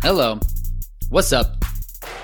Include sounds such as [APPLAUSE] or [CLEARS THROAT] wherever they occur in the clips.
Hello. What's up?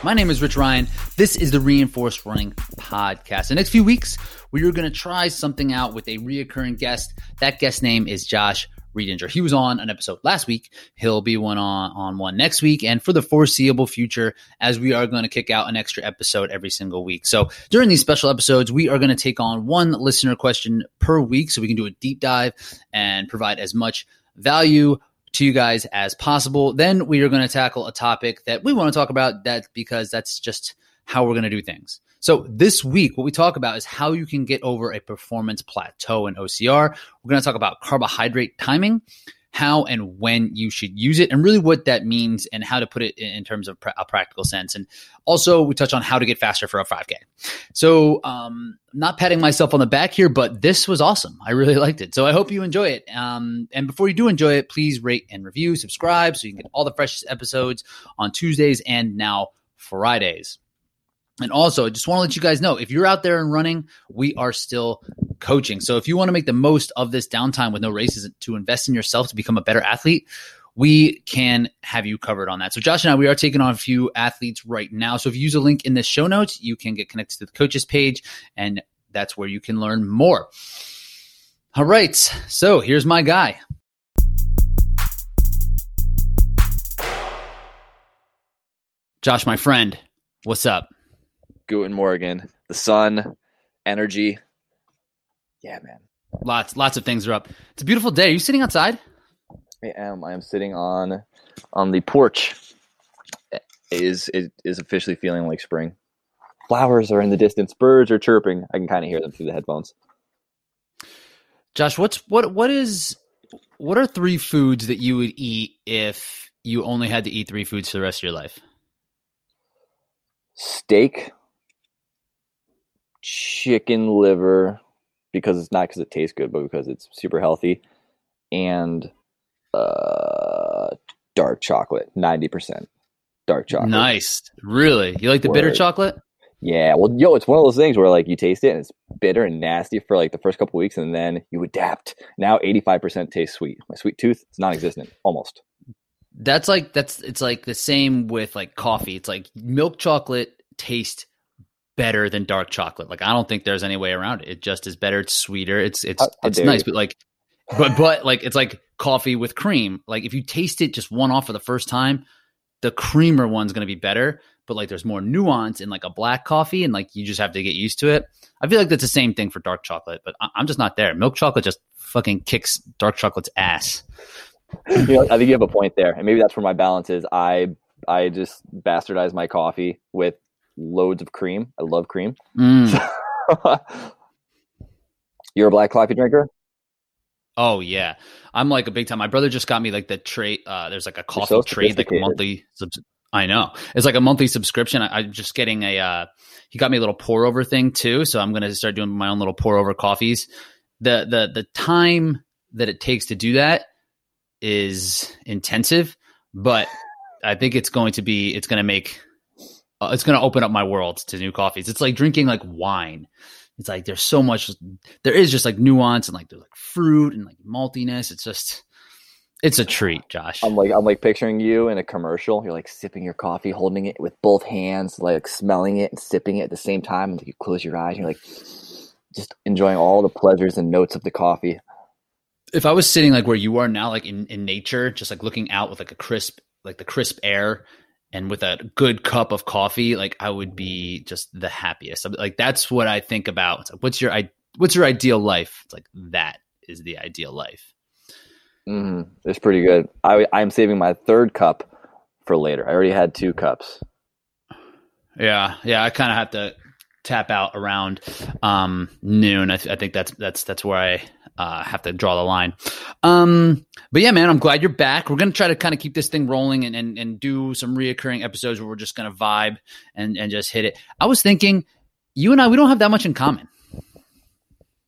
My name is Rich Ryan. This is the Reinforced Running Podcast. The next few weeks, we are going to try something out with a reoccurring guest. That guest name is Josh Riedinger. He was on an episode last week. He'll be one on, on one next week and for the foreseeable future, as we are going to kick out an extra episode every single week. So during these special episodes, we are going to take on one listener question per week so we can do a deep dive and provide as much value to you guys as possible. Then we are going to tackle a topic that we want to talk about that because that's just how we're going to do things. So this week, what we talk about is how you can get over a performance plateau in OCR. We're going to talk about carbohydrate timing, how and when you should use it, and really what that means and how to put it in terms of a practical sense. And also, we touch on how to get faster for a 5K. So, um, not patting myself on the back here, but this was awesome. I really [LAUGHS] liked it. So I hope you enjoy it. Um, and before you do enjoy it, please rate and review, subscribe, so you can get all the freshest episodes on Tuesdays and now Fridays. And also, I just want to let you guys know if you're out there and running, we are still coaching. So if you want to make the most of this downtime with no races to invest in yourself to become a better athlete, we can have you covered on that. So Josh and I, we are taking on a few athletes right now. So if you use a link in the show notes, you can get connected to the coaches page and that's where you can learn more. All right. So here's my guy. Josh, my friend, what's up? Guten Morgan, the sun, energy. Yeah, man. Lots, lots of things are up. It's a beautiful day. Are you sitting outside? I am. I am sitting on on the porch. It is it is officially feeling like spring. Flowers are in the distance. Birds are chirping. I can kind of hear them through the headphones. Josh, what's what what is what are three foods that you would eat if you only had to eat three foods for the rest of your life? Steak, chicken liver because it's not because it tastes good, but because it's super healthy, and uh, dark chocolate, ninety percent dark chocolate. Nice, really. You like the bitter chocolate? Yeah, well, yo, it's one of those things where like you taste it and it's bitter and nasty for like the first couple weeks, and then you adapt. Now, eighty five percent tastes sweet. My sweet tooth is non-existent, almost. That's like that's it's like the same with like coffee. It's like milk chocolate tastes better than dark chocolate. Like I don't think there's any way around it. It just is better. It's sweeter. It's it's How- how it's nice, you. but like but but like it's like coffee with cream. Like if you taste it just one off for the first time, the creamer one's going to be better. But like there's more nuance in like a black coffee, and like you just have to get used to it. I feel like that's the same thing for dark chocolate, but I- I'm just not there. Milk chocolate just fucking kicks dark chocolate's ass. you know, I think you have a point there, and maybe that's where my balance is. I I just bastardize my coffee with loads of cream. I love cream. Mm. [LAUGHS] You're a black coffee drinker. Oh yeah, I'm like a big time. My brother just got me like the trade. Uh, there's like a coffee so trade, like a monthly. Subs- I know it's like a monthly subscription. I, I'm just getting a. Uh, he got me a little pour over thing too, so I'm gonna start doing my own little pour over coffees. The the the time that it takes to do that is intensive, but I think it's going to be. It's going to make. Uh, it's going to open up my world to new coffees. It's like drinking like wine. It's like there's so much. There is just like nuance and like there's like fruit and like maltiness. It's just. It's a treat, Josh. I'm like I'm like picturing you in a commercial. You're like sipping your coffee, holding it with both hands, like smelling it and sipping it at the same time. And you close your eyes, you're like just enjoying all the pleasures and notes of the coffee. if I was sitting like where you are now, like in, in nature, just like looking out with like a crisp, like the crisp air and with a good cup of coffee, like I would be just the happiest. Like that's what I think about. It's like, what's your, i- what's your ideal life? It's like that is the ideal life. Mm, it's pretty good. I I'm saving my third cup for later. I already had two cups. Yeah. Yeah. I kind of have to tap out around, um, noon. I, th- I think that's, that's, that's where I, uh, have to draw the line. Um, but yeah, man, I'm glad you're back. We're going to try to kind of keep this thing rolling and, and, and do some reoccurring episodes where we're just going to vibe and, and just hit it. I was thinking you and I, we don't have that much in common.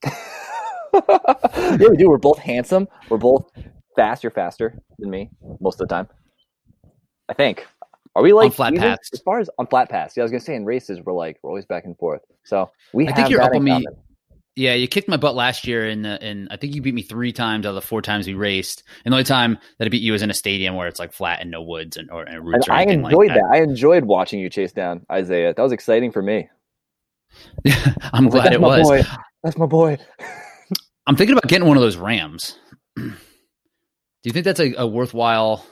[LAUGHS] yeah, we do. We're both handsome. We're both fast. You're faster than me most of the time. I think. Are we like flat even? paths. As far as on flat paths, yeah, I was gonna say in races we're like we're always back and forth. So we I have think you're up on me. common. Yeah, you kicked my butt last year, and and I think you beat me three times out of the four times we raced. And the only time that I beat you was in a stadium where it's like flat and no woods and or and roots. And or I enjoyed like that. I enjoyed watching you chase down Isaiah. That was exciting for me. that. [LAUGHS] I'm I like, glad "That's it my was. boy. That's my boy. [LAUGHS] I'm thinking about getting one of those Rams. [CLEARS THROAT] Do you think that's a, a worthwhile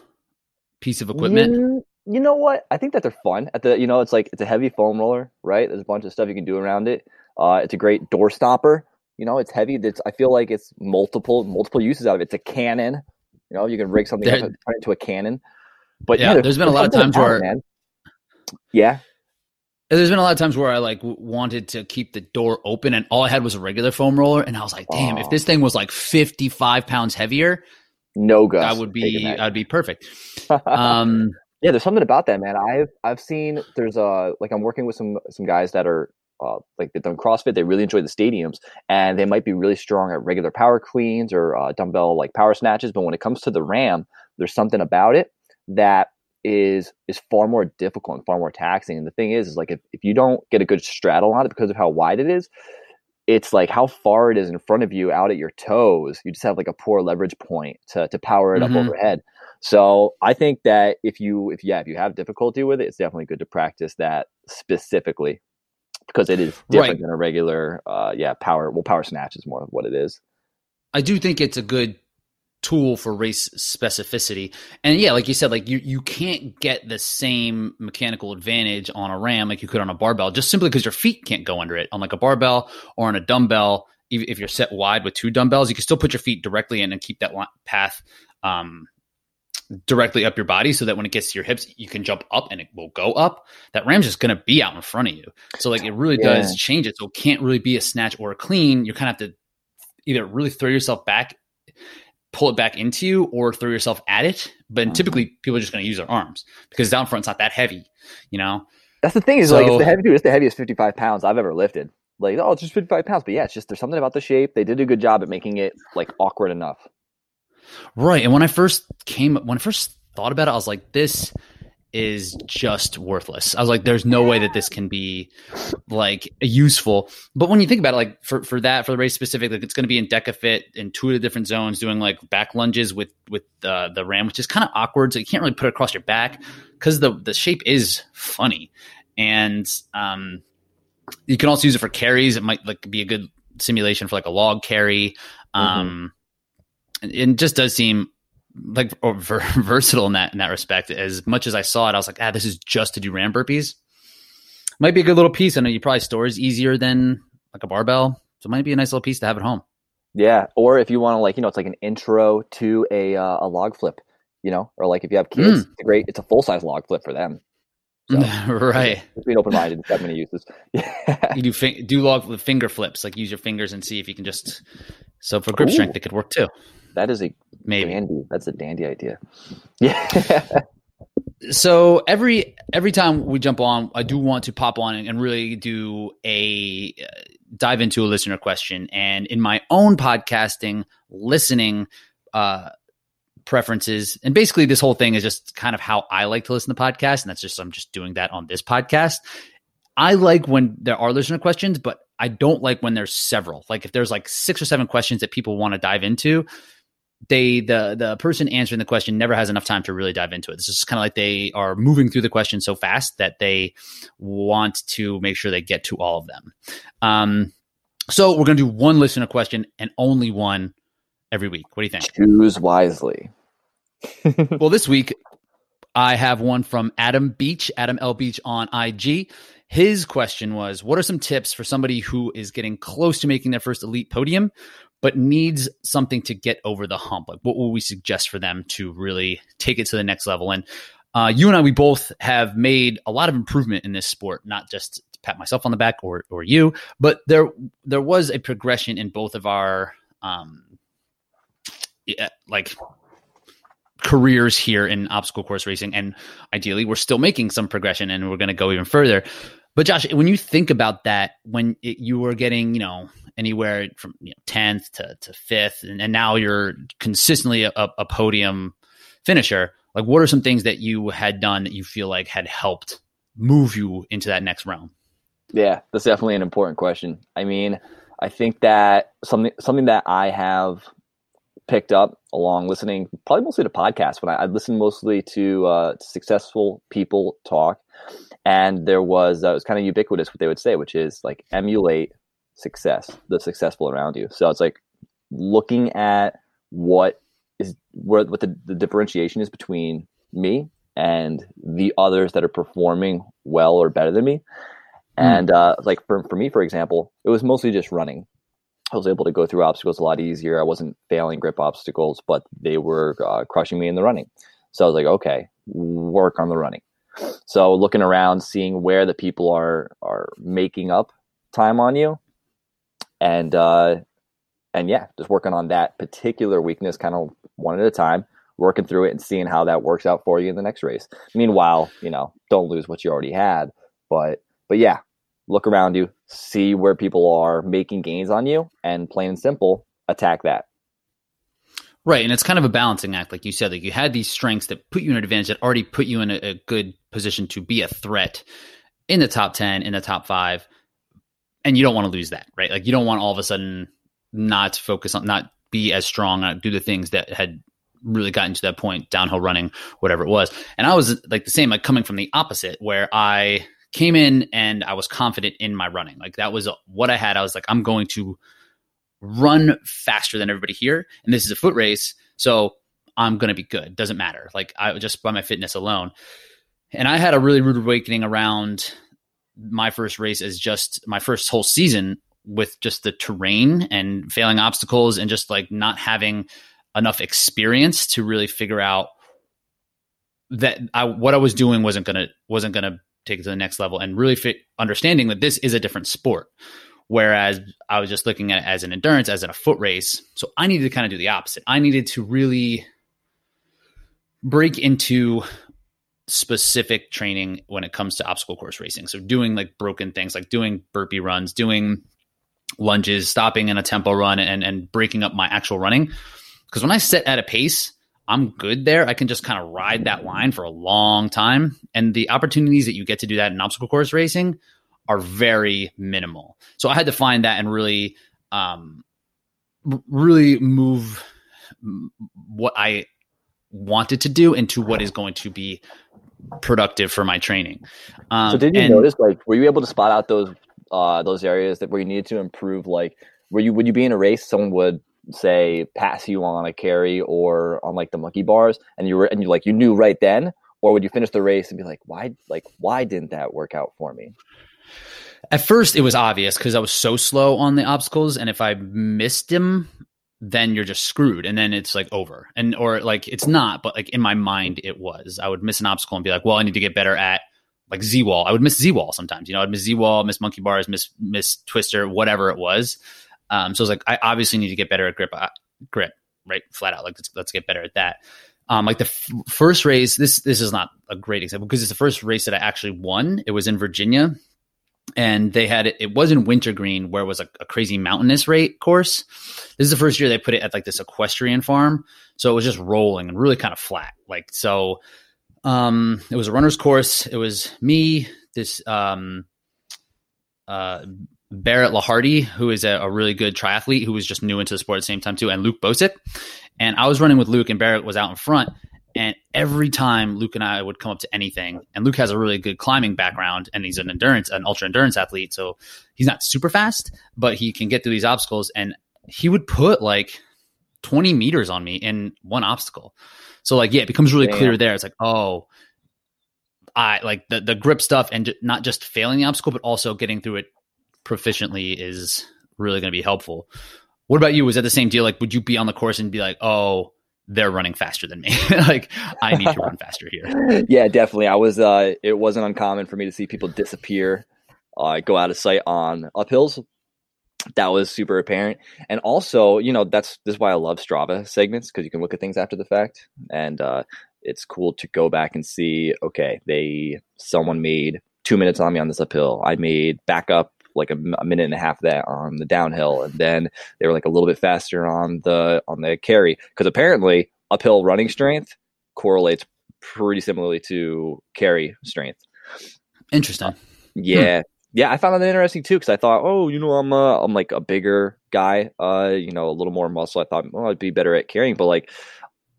piece of equipment? Mm, you know what? I think that they're fun. At the you know, it's like it's a heavy foam roller, right? There's a bunch of stuff you can do around it. Uh, it's a great door stopper. You know, it's heavy. It's I feel like it's multiple multiple uses out of it. It's a cannon. You know, you can rig something There- up and turn it into a cannon. But Yeah, yeah, there's been a lot of times where- man. yeah, There's been a lot of times where I like wanted to keep the door open, and all I had was a regular foam roller, and I was like, "Damn, if Oh. this thing was like 55 pounds heavier, no go. I would be, I'd be perfect." [LAUGHS] Um, yeah, there's something about that, man. I've I've seen there's a like I'm working with some some guys that are uh like they've done CrossFit. They really enjoy the stadiums, and they might be really strong at regular power cleans or uh, dumbbell like power snatches. But when it comes to the RAM, there's something about it that is is far more difficult and far more taxing. And the thing is, is like if, if you don't get a good straddle on it because of how wide it is, it's like how far it is in front of you out at your toes. You just have like a poor leverage point to to power it Mhm. up overhead. So I think that if you if yeah if you have difficulty with it, it's definitely good to practice that specifically because it is different Right. than a regular uh yeah power well power snatch is more of what it is. I do think it's a good tool for race specificity. And yeah, like you said, like you you can't get the same mechanical advantage on a ram like you could on a barbell, just simply because your feet can't go under it. On like a barbell or on a dumbbell, even if you're set wide with two dumbbells, you can still put your feet directly in and keep that path um, directly up your body, so that when it gets to your hips, you can jump up and it will go up. That ram's just going to be out in front of you, so like it really Yeah. does change it. So it can't really be a snatch or a clean. You kind of have to either really throw yourself back pull it back into you or throw yourself at it. But Mhm. typically, people are just going to use their arms because down front's not that heavy, you know. That's the thing is like it's the heavy dude. It's the heaviest 55 pounds I've ever lifted. Like oh, it's just 55 pounds, but yeah, it's just there's something about the shape. They did a good job at making it like awkward enough. Right. And when I first came, when I first thought about it, I was like, this is just worthless. I was like, there's no way that this can be like useful. But when you think about it, like for, for that, for the race specific, like it's going to be in DEKAFIT in two of the different zones doing like back lunges with, with uh, the ram, which is kind of awkward. So you can't really put it across your back because the, the shape is funny. And, um, you can also use it for carries. It might like be a good simulation for like a log carry. Um, and it just does seem like or ver- [LAUGHS] versatile in that in that respect. As much as I saw it, I was like, ah, this is just to do ram burpees. Might be a good little piece. I know you probably stores easier than like a barbell, so it might be a nice little piece to have at home. Yeah, or if you want to like, you know, it's like an intro to a uh, a log flip, you know, or like if you have kids, it's a great, it's a full size log flip for them. So [LAUGHS] right. [LAUGHS] just being open minded, it's got many uses. You do fin- do log with finger flips, like use your fingers and see if you can just. So for grip Ooh. strength, it could work too. That is a Maybe. dandy. That's a dandy idea. Yeah, [LAUGHS] so every every time we jump on i do want to pop on and really do a uh, dive into a listener question and in my own podcasting listening uh preferences and basically this whole thing is just kind of how i like to listen to podcasts and that's just i'm just doing that on this podcast i like when there are listener questions but i don't like when there's several like if there's like six or seven questions that people want to dive into they the the person answering the question never has enough time to really dive into it. It's just kind of like they are moving through the question so fast that they want to make sure they get to all of them. Um, so we're going to do one listener question and only one every week. What do you think? choose wisely. [LAUGHS] well, this week I have one from Adam Beach, Adam L Beach on IG. His question was, "What are some tips for somebody who is getting close to making their first elite podium, but needs something to get over the hump? Like, what will we suggest for them to really take it to the next level?" And uh, you and I, we both have made a lot of improvement in this sport, not just pat myself on the back or or you, but there there was a progression in both of our um, like careers here in obstacle course racing and ideally we're still making some progression and we're going to go even further but josh when you think about that when it, you were getting you know anywhere from you know, 10th to, to 5th and, and now you're consistently a, a podium finisher like what are some things that you had done that you feel like had helped move you into that next realm Yeah, that's definitely an important question. I mean, I think that something something that I have picked up along listening probably mostly to podcasts when I, I listen mostly to uh, successful people talk and there was uh, it was kind of ubiquitous what they would say which is like emulate success the successful around you so it's like looking at what is where what the, the differentiation is between me and the others that are performing well or better than me hmm. and uh, like for, for me for example it was mostly just running I was able to go through obstacles a lot easier. I wasn't failing grip obstacles, but they were uh, crushing me in the running. So I was like, okay, work on the running. So looking around, seeing where the people are are making up time on you, and uh, and yeah, just working on that particular weakness, kind of one at a time, working through it and seeing how that works out for you in the next race. Meanwhile, you know, don't lose what you already had, but but yeah, look around you, see where people are making gains on you, and plain and simple, attack that. Right, and it's kind of a balancing act, like you said. Like you had these strengths that put you in an advantage, that already put you in a, a good position to be a threat in the top ten, in the top five, and you don't want to lose that, right? Like you don't want all of a sudden not focus on, not be as strong, not do the things that had really gotten to that point, downhill running, whatever it was. And I was like the same, like coming from the opposite, where I came in and I was confident in my running. Like that was uh, what I had. I was like, I'm going to run faster than everybody here. And this is a foot race. So I'm going to be good. Doesn't matter. Like I just by my fitness alone. And I had a really rude awakening around my first race as just my first whole season with just the terrain and failing obstacles and just like not having enough experience to really figure out that I, what I was doing wasn't gonna wasn't gonna take it to the next level and really fit understanding that this is a different sport. Whereas I was just looking at it as an endurance, as in a foot race. So I needed to kind of do the opposite. I needed to really break into specific training when it comes to obstacle course racing. So doing like broken things, like doing burpee runs, doing lunges, stopping in a tempo run and, and breaking up my actual running. Because when I set at a pace, I'm good there. I can just kind of ride that line for a long time. And the opportunities that you get to do that in obstacle course racing are very minimal. So I had to find that and really, um, really move what I wanted to do into what is going to be productive for my training. Um, so did you and, notice, like, were you able to spot out those uh, those areas that where you needed to improve? Like, were you would you be in a race, someone would say pass you on a carry or on like the monkey bars and you were and you like you knew right then or would you finish the race and be like why like why didn't that work out for me at first it was obvious because i was so slow on the obstacles and if i missed him then you're just screwed and then it's like over and or like it's not but like in my mind it was i would miss an obstacle and be like well i need to get better at like z wall i would miss z wall sometimes you know i'd miss z wall miss monkey bars miss miss twister whatever it was um, so I was like, I obviously need to get better at grip, uh, grip, right? Flat out, like let's, let's get better at that. Um, like the f- first race, this this is not a great example because it's the first race that I actually won. It was in Virginia, and they had it. It was in Wintergreen, where it was a, a crazy mountainous rate course. This is the first year they put it at like this equestrian farm, so it was just rolling and really kind of flat. Like so, um, it was a runner's course. It was me, this um, uh, Barrett Lahardy, who is a, a, really good triathlete who was just new into the sport at the same time too, and Luke Bosick. And I was running with Luke, and Barrett was out in front. And every time Luke and I would come up to anything, and Luke has a really good climbing background, and he's an endurance, an ultra endurance athlete, so he's not super fast, but he can get through these obstacles. And he would put like 20 meters on me in one obstacle. So like, yeah, it becomes really Damn. clear there. It's like, oh, I like the the grip stuff, and j- not just failing the obstacle, but also getting through it proficiently is really going to be helpful. What about you? Was that the same deal? Like, would you be on the course and be like, oh, they're running faster than me. [LAUGHS] like, I need to run faster here. [LAUGHS] Yeah, definitely. I was, uh, it wasn't uncommon for me to see people disappear, uh, go out of sight on uphills. That was super apparent. And also, you know, that's, this is why I love Strava segments because you can look at things after the fact. And, uh, it's cool to go back and see, okay, they, someone made two minutes on me on this uphill. I made backup like a, a, minute and a half of that on the downhill, and then they were like a little bit faster on the on the carry because apparently uphill running strength correlates pretty similarly to carry strength. Interesting. Uh, yeah. Hmm. yeah, I found that interesting too because I thought, oh, you know, I'm a, I'm like a bigger guy, uh, you know, a little more muscle. I thought, well, I'd be better at carrying, but like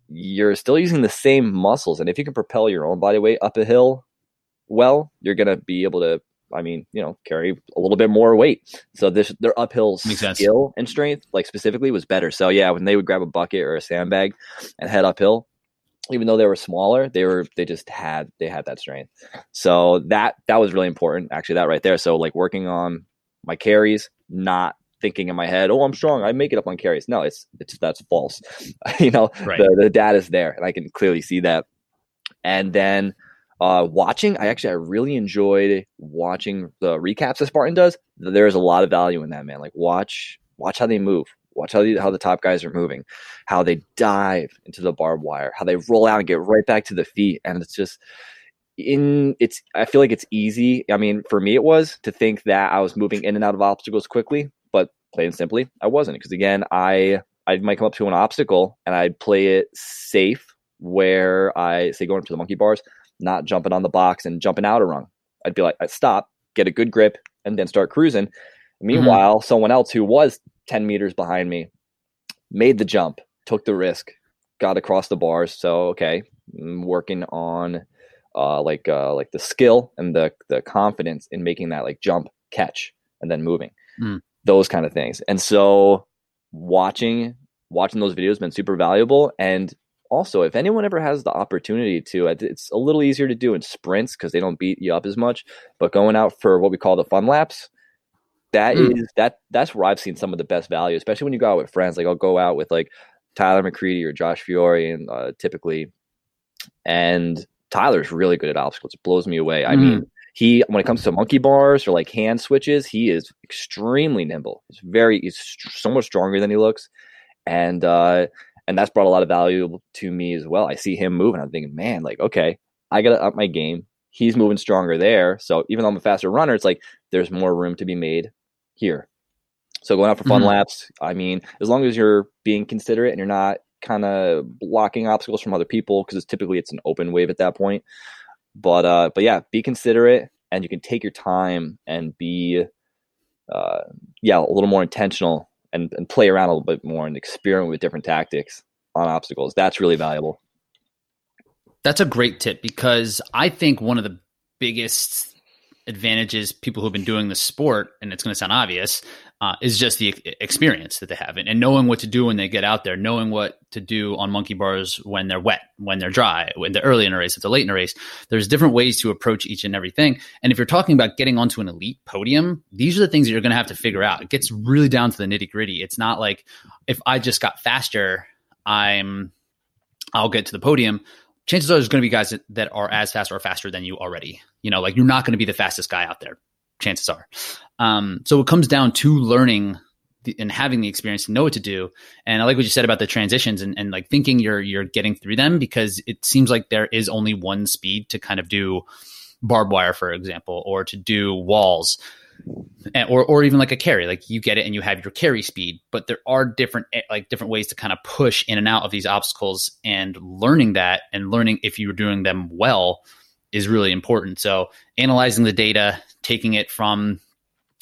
you're still using the same muscles, and if you can propel your own body weight up a hill, well, you're gonna be able to. I mean, you know, carry a little bit more weight. So this their uphill Makes sense. skill and strength, like specifically, was better. So yeah, when they would grab a bucket or a sandbag and head uphill, even though they were smaller, they were they just had they had that strength. So that that was really important. Actually, that right there. So like working on my carries, not thinking in my head, oh, I'm strong, I make it up on carries. No, it's it's that's false. [LAUGHS] you know, Right. the the data's there, and I can clearly see that. And then uh, watching, I actually I really enjoyed watching the recaps that Spartan does. There's a lot of value in that, man. Like watch watch how they move. Watch how the, how the top guys are moving, how they dive into the barbed wire, how they roll out and get right back to the feet, and it's just in it's. I feel like it's easy. I mean, for me, it was to think that I was moving in and out of obstacles quickly, but plain and simply, I wasn't because again, I I might come up to an obstacle and I'd play it safe, where I say going up to the monkey bars, not jumping on the box and jumping out a rung. I'd be like, I'd stop, get a good grip, and then start cruising. Meanwhile, someone else who was 10 meters behind me made the jump, took the risk, got across the bars. So, okay, I'm working on uh, like uh, like the skill and the the confidence in making that like jump, catch, and then moving. Mm. Those kind of things. And so watching watching those videos has been super valuable and also if anyone ever has the opportunity to it's a little easier to do in sprints because they don't beat you up as much but going out for what we call the fun laps that is Mm. that that's where i've seen some of the best value especially when you go out with friends like i'll go out with like tyler mccredie or josh fiore and uh, typically and tyler's really good at obstacles it blows me away i Mm. mean he when it comes to monkey bars or like hand switches he is extremely nimble he's very he's so much stronger than he looks and uh and that's brought a lot of value to me as well. I see him move and i'm thinking man like okay i gotta up my game. He's moving stronger there. So even though i'm a faster runner it's like there's more room to be made here. So going out for fun Mhm. laps i mean as long as you're being considerate and you're not kind of blocking obstacles from other people because it's typically it's an open wave at that point. But uh but yeah be considerate and you can take your time and be uh yeah a little more intentional and, and play around a little bit more and experiment with different tactics on obstacles. That's really valuable. That's a great tip because I think one of the biggest advantages people who've been doing the sport, and it's going to sound obvious, uh, is just the experience that they have and, and knowing what to do when they get out there, knowing what to do on monkey bars when they're wet, when they're dry, when they're early in a race, if they're late in a race. There's different ways to approach each and everything. And if you're talking about getting onto an elite podium, these are the things that you're going to have to figure out. It gets really down to the nitty gritty. It's not like if I just got faster, I'm I'll get to the podium chances are there's going to be guys that, that are as fast or faster than you already. You know, like you're not going to be the fastest guy out there. Chances are. Um, so it comes down to learning the, and having the experience to know what to do. And I like what you said about the transitions and, and like thinking you're you're getting through them because it seems like there is only one speed to kind of do barbed wire, for example, or to do walls. And, or, or even like a carry, like you get it and you have your carry speed, but there are different eh, like different ways to kind of push in and out of these obstacles. And learning that and learning if you're doing them well is really important. So analyzing the data, taking it from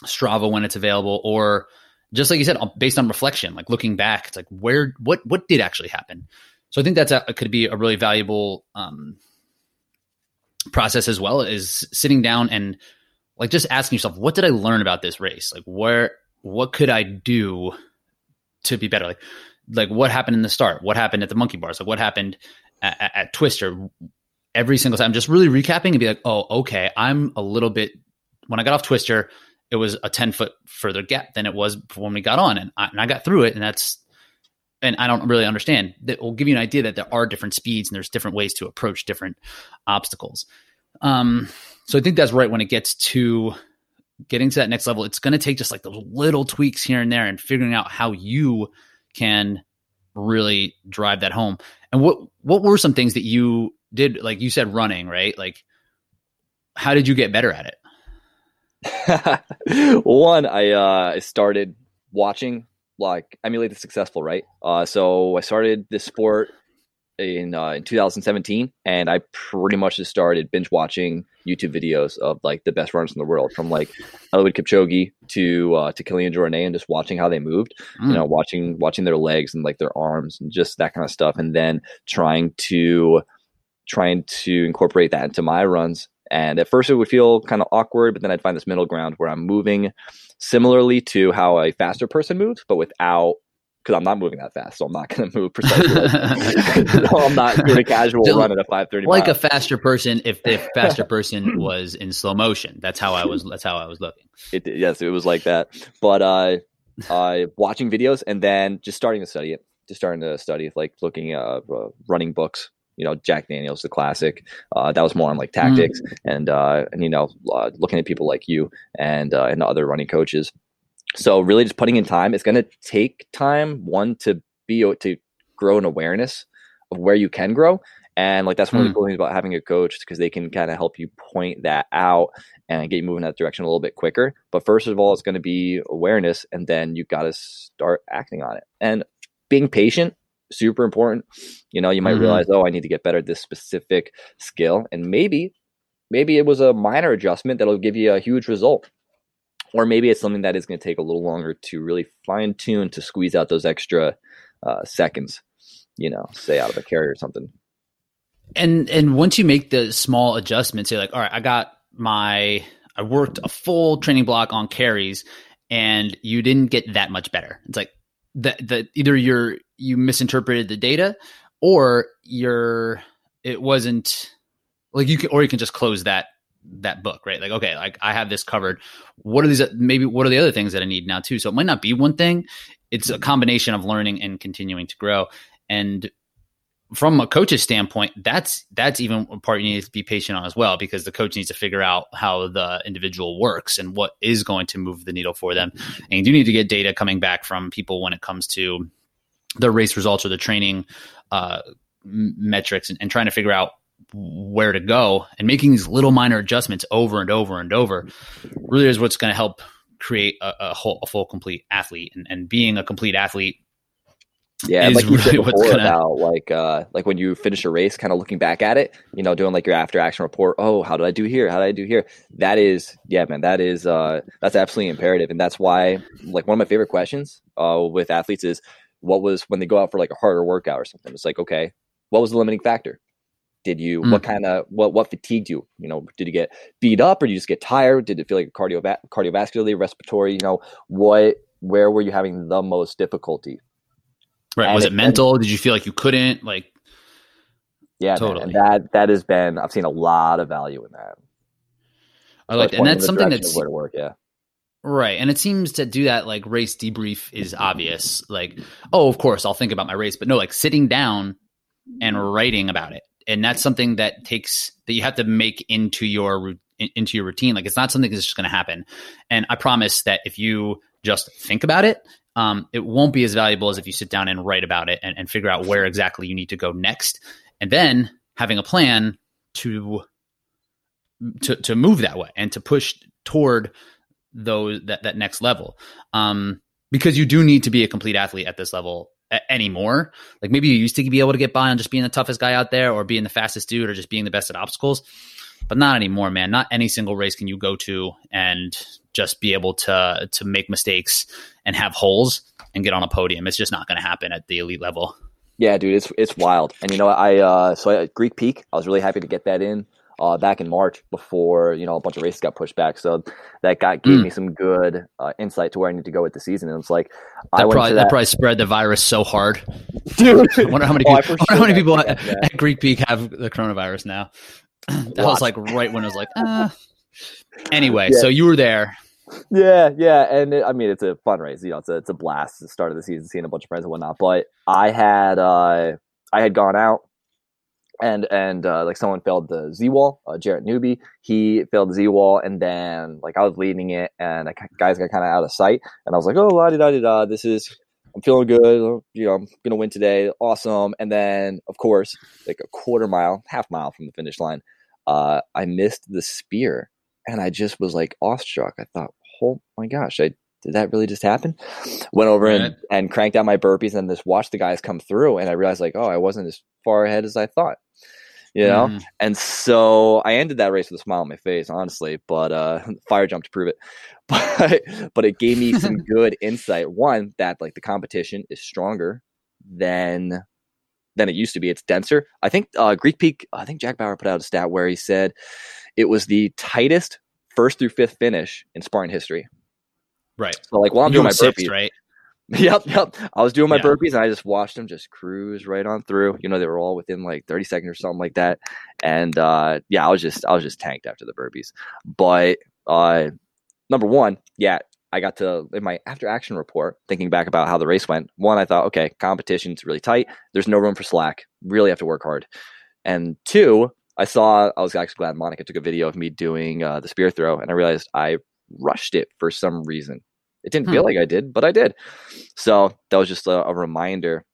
Strava when it's available, or just like you said, based on reflection, like looking back, it's like where what what did actually happen. So I think that's a, could be a really valuable um, process as well. Is sitting down and like just asking yourself, what did I learn about this race? Like where what could I do to be better? Like like what happened in the start? What happened at the monkey bars? Like what happened at, at, at Twister? Every single time, just really recapping and be like, oh, okay, I'm a little bit. When I got off Twister, it was a 10 foot further gap than it was when we got on and I, and I got through it and that's and I don't really understand that will give you an idea that there are different speeds and there's different ways to approach different obstacles. Um, so I think that's right when it gets to getting to that next level, it's going to take just like those little tweaks here and there and figuring out how you can really drive that home. And what, what were some things that you did? Like you said, running, right? Like how did you get better at it? [LAUGHS] One, I uh, I started watching like emulate the successful, right? Uh, so I started this sport in uh, in 2017, and I pretty much just started binge watching YouTube videos of like the best runners in the world, from like Eliud Kipchoge to uh, to Kilian Jornet, and just watching how they moved. Mm. You know, watching watching their legs and like their arms and just that kind of stuff, and then trying to trying to incorporate that into my runs. And at first, it would feel kind of awkward, but then I'd find this middle ground where I'm moving similarly to how a faster person moves, but without because I'm not moving that fast, so I'm not [LAUGHS] going to move precisely. [LAUGHS] no, I'm not doing a casual run at a 5:30. Like miles. a faster person, if the [LAUGHS] faster person was in slow motion, that's how I was. That's how I was looking. It, yes, it was like that. But uh, uh, watching videos and then just starting to study it, just starting to study, like looking at uh, running books. You know, Jack Daniels, the classic. Uh, that was more on like tactics mm. and uh, and you know, uh, looking at people like you and uh, and other running coaches so really just putting in time, it's going to take time one to be to grow an awareness of where you can grow. And like that's one mm. of the hmm. cool things about having a coach because they can kind of help you point that out and get you moving that direction a little bit quicker. But first of all, it's going to be awareness, and then you've got to start acting on it. And being patient, super important. You know, you might mm-hmm. realize, oh, I need to get better at this specific skill, and maybe, maybe it was a minor adjustment that'll give you a huge result or maybe it's something that is going to take a little longer to really fine tune to squeeze out those extra uh, seconds, you know, say out of a carry or something. And and once you make the small adjustments, you're like, all right, I got my I worked a full training block on carries, and you didn't get that much better. It's like that that either you're you misinterpreted the data, or you're it wasn't like you can or you can just close that that book, right? Like, okay, like I have this covered. What are these? Maybe what are the other things that I need now too? So it might not be one thing. It's a mm-hmm. combination of learning and continuing to grow. And from a coach's standpoint, that's that's even a part you need to be patient on as well, because the coach needs to figure out how the individual works and what is going to move the needle for them. And you do need to get data coming back from people when it comes to the race results or the training uh, metrics and, and trying to figure out where to go and making these little minor adjustments over and over and over really is what's going to help create a, a, whole a full complete athlete and, and being a complete athlete yeah, like you said [LAUGHS] before gonna... about like uh like when you finish a race, kind of looking back at it, you know, doing like your after action report. Oh, how did I do here? How did I do here? That is, yeah, man, that is uh that's absolutely imperative, and that's why like one of my favorite questions uh with athletes is what was when they go out for like a harder workout or something. It's like okay, what was the limiting factor? Did you mm. what kind of what what fatigued you? You know, did you get beat up or did you just get tired? Did it feel like cardio cardiovascularly, respiratory? You know, what where were you having the most difficulty? Right. And was it, mental? did you feel like you couldn't? Like Yeah, totally. Man, that that has been I've seen a lot of value in that. I like and that's something that's where to work, yeah. Right. And it seems to do that like race debrief is obvious. Like, oh, of course, I'll think about my race. But no, like sitting down and writing about it and that's something that takes that you have to make into your into your routine. Like it's not something that's just going to happen. And I promise that if you just think about it, um, it won't be as valuable as if you sit down and write about it and, and figure out where exactly you need to go next, and then having a plan to to to move that way and to push toward those that that next level. Um, because you do need to be a complete athlete at this level anymore. Like maybe you used to be able to get by on just being the toughest guy out there or being the fastest dude or just being the best at obstacles, but not anymore, man. Not any single race can you go to and just be able to to make mistakes and have holes and get on a podium. It's just not going to happen at the elite level. Yeah, dude, it's it's wild. And you know, I uh so at Greek Peak, I was really happy to get that in uh, back in March before you know a bunch of races got pushed back. So that got gave mm. me some good uh, insight to where I need to go with the season. And it's like that I probably, that, that, probably spread the virus so hard. [LAUGHS] Dude, I wonder how many oh, people, oh, how many people at, at, Greek Peak have the coronavirus now. [CLEARS THROAT] that was like right when it was like. [LAUGHS] Uh. Anyway, yeah. so you were there. Yeah, yeah, and it, I mean it's a fun race. You know, it's a it's a blast. The start of the season, seeing a bunch of friends and whatnot. But I had uh, I had gone out and and uh, like someone failed the Z wall, uh, Jarrett Newby, he failed the Z wall, and then like I was leading it, and the guys got kind of out of sight, and I was like, oh la di da da da, this is I'm feeling good, you know, I'm gonna win today, awesome, and then of course like a quarter mile, half mile from the finish line, uh, I missed the spear, and I just was like awestruck. I thought, oh my gosh, I did that really just happen? Went over right. and, and cranked out my burpees and just watched the guys come through. And I realized, like, oh, I wasn't as far ahead as I thought, you know? Mm. And so I ended that race with a smile on my face, honestly, but uh, [LAUGHS] fire jump to prove it. [LAUGHS] But, but it gave me some [LAUGHS] good insight. One, that like the competition is stronger than than it used to be. It's denser. I think uh, Greek Peak, I think Jack Bauer put out a stat where he said it was the tightest first through fifth finish in Spartan history. Right. So like while I'm doing my burpees, right? [LAUGHS] Yep, yep. I was doing my yeah. burpees and I just watched them just cruise right on through. You know, they were all within like 30 seconds or something like that. And uh yeah, I was just I was just tanked after the burpees. But uh number one, yeah, I got to in my after action report, thinking back about how the race went. One, I thought, okay, competition's really tight. There's no room for slack. Really have to work hard. And two, I saw I was actually glad Monica took a video of me doing uh, the spear throw, and I realized I rushed it for some reason. It didn't hmm. feel like I did, but I did. So that was just a, a reminder.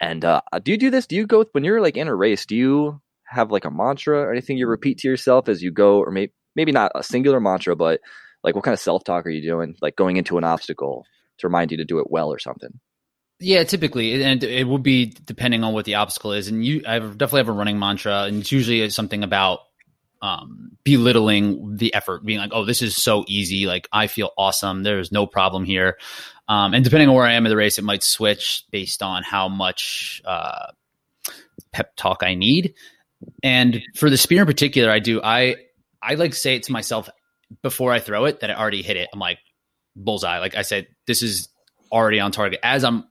And uh, do you do this? Do you go when you're like in a race? Do you have like a mantra or anything you repeat to yourself as you go, or maybe maybe not a singular mantra, but like what kind of self talk are you doing? Like going into an obstacle to remind you to do it well or something. Yeah, typically, and it would be depending on what the obstacle is. And you, I definitely have a running mantra, and it's usually something about um, belittling the effort, being like, "Oh, this is so easy. Like I feel awesome. There's no problem here." Um, and depending on where I am in the race, it might switch based on how much uh, pep talk I need. And for the spear in particular, I do I I like say it to myself before I throw it that I already hit it. I'm like bullseye. Like I said, this is already on target. As I'm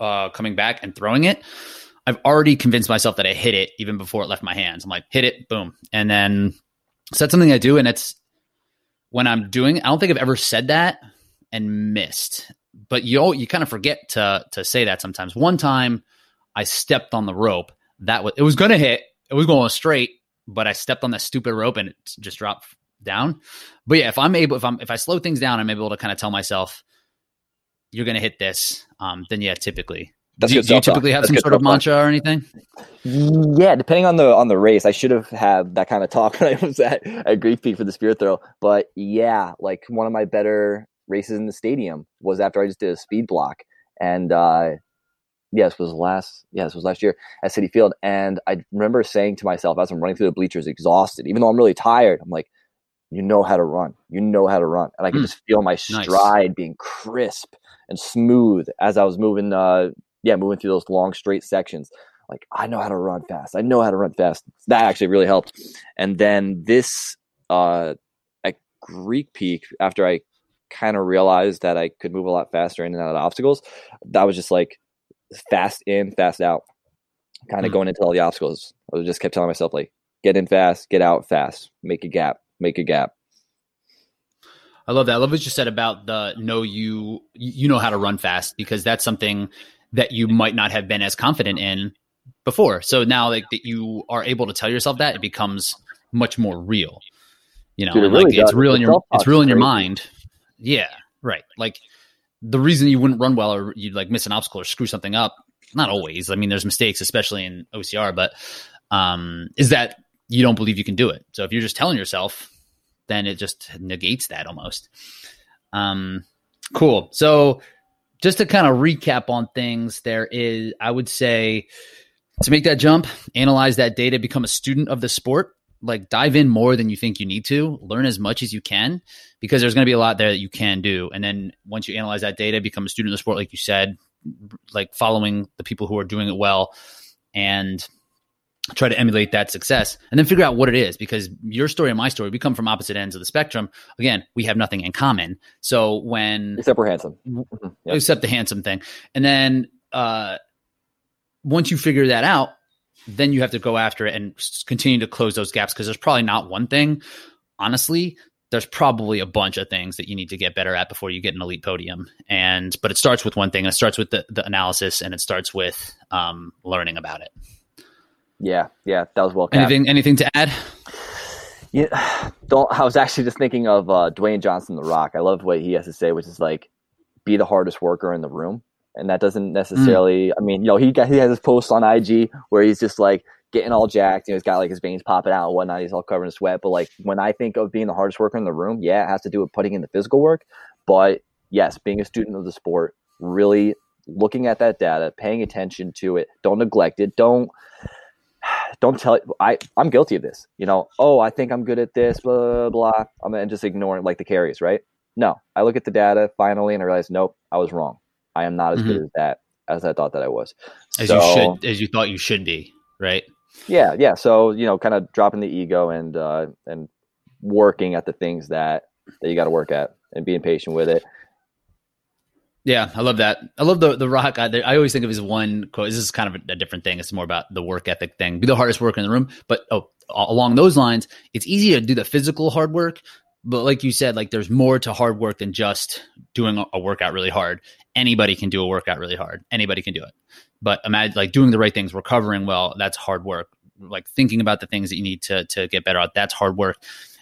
uh, coming back and throwing it, I've already convinced myself that I hit it even before it left my hands. I'm like, hit it, boom. And then so that's something I do. And it's when I'm doing, I don't think I've ever said that and missed. But you you kind of forget to to say that sometimes. One time I stepped on the rope. That was it was gonna hit. It was going straight, but I stepped on that stupid rope and it just dropped down. But yeah, if I'm able, if I'm if I slow things down, I'm able to kind of tell myself, "You're gonna hit this." Um, then yeah, typically that's do, you, do you typically have That's some sort of mantra or anything? Yeah, depending on the on the race, I should have had that kind of talk [LAUGHS] when I was at at Greek Peak for the Spirit throw. But yeah, like one of my better races in the stadium was after I just did a speed block, and uh, yes, was last yes was last year at Citi Field, and I remember saying to myself as I'm running through the bleachers, exhausted, even though I'm really tired, I'm like, you know how to run, you know how to run, and I could mm. just feel my stride nice. being crisp and smooth as I was moving uh, yeah, moving through those long straight sections. Like I know how to run fast. I know how to run fast. That actually really helped. And then this uh at Greek Peak, after I kind of realized that I could move a lot faster in and out of obstacles, that was just like fast in, fast out. Kind of mm-hmm. going into all the obstacles. I just kept telling myself like, get in fast, get out fast, make a gap, make a gap. I love that. I love what you said about the know you you know how to run fast because that's something that you might not have been as confident in before. So now like that you are able to tell yourself that it becomes much more real. You know, Dude, it really like does. it's real in your it's real in your mind. Yeah, right. Like the reason you wouldn't run well or you'd like miss an obstacle or screw something up, not always. I mean, there's mistakes, especially in OCR, but um, is that you don't believe you can do it. So if you're just telling yourself, then it just negates that almost. Um, cool. So just to kind of recap on things, there is, I would say, to make that jump, analyze that data, become a student of the sport, like dive in more than you think you need to, learn as much as you can, because there's going to be a lot there that you can do. And then once you analyze that data, become a student of the sport, like you said, like following the people who are doing it well and try to emulate that success and then figure out what it is because your story and my story we come from opposite ends of the spectrum. Again we have nothing in common. So when except we're handsome. Mm-hmm. yep. except the handsome thing. And then uh once you figure that out then you have to go after it and continue to close those gaps because there's probably not one thing honestly there's probably a bunch of things that you need to get better at before you get an elite podium. And but it starts with one thing and it starts with the, the analysis and it starts with um, learning about it yeah, yeah, that was well. Capped. Anything, anything to add? Yeah, [SIGHS] don't. I was actually just thinking of uh, Dwayne Johnson, The Rock. I love what he has to say, which is like, be the hardest worker in the room, and that doesn't necessarily. Mm. I mean, you know, he got, he has his post on IG where he's just like getting all jacked. You know, he's got like his veins popping out and whatnot. He's all covered in sweat. But like when I think of being the hardest worker in the room, yeah, it has to do with putting in the physical work. but yes, being a student of the sport, really looking at that data, paying attention to it, don't neglect it, don't don't tell it. I I'm guilty of this. You know, oh, I think I'm good at this, blah blah. blah. I'm and just ignoring like the carries, right? No, I look at the data finally and I realize, nope, I was wrong. I am not as mm-hmm. good as that as I thought that I was. As so, you should, as you thought you should be, right? Yeah, yeah. So you know, kind of dropping the ego and uh, and working at the things that that you got to work at and being patient with it. Yeah, I love that. I love the the rock. I, I always think of his one quote. This is kind of a, a, different thing. It's more about the work ethic thing. Be the hardest worker in the room. But oh, along those lines, it's easy to do the physical hard work. But like you said, like there's more to hard work than just doing a, a workout really hard. Anybody can do a workout really hard. Anybody can do it. But imagine like doing the right things, recovering well. That's hard work. Like thinking about the things that you need to to get better at. That's hard work.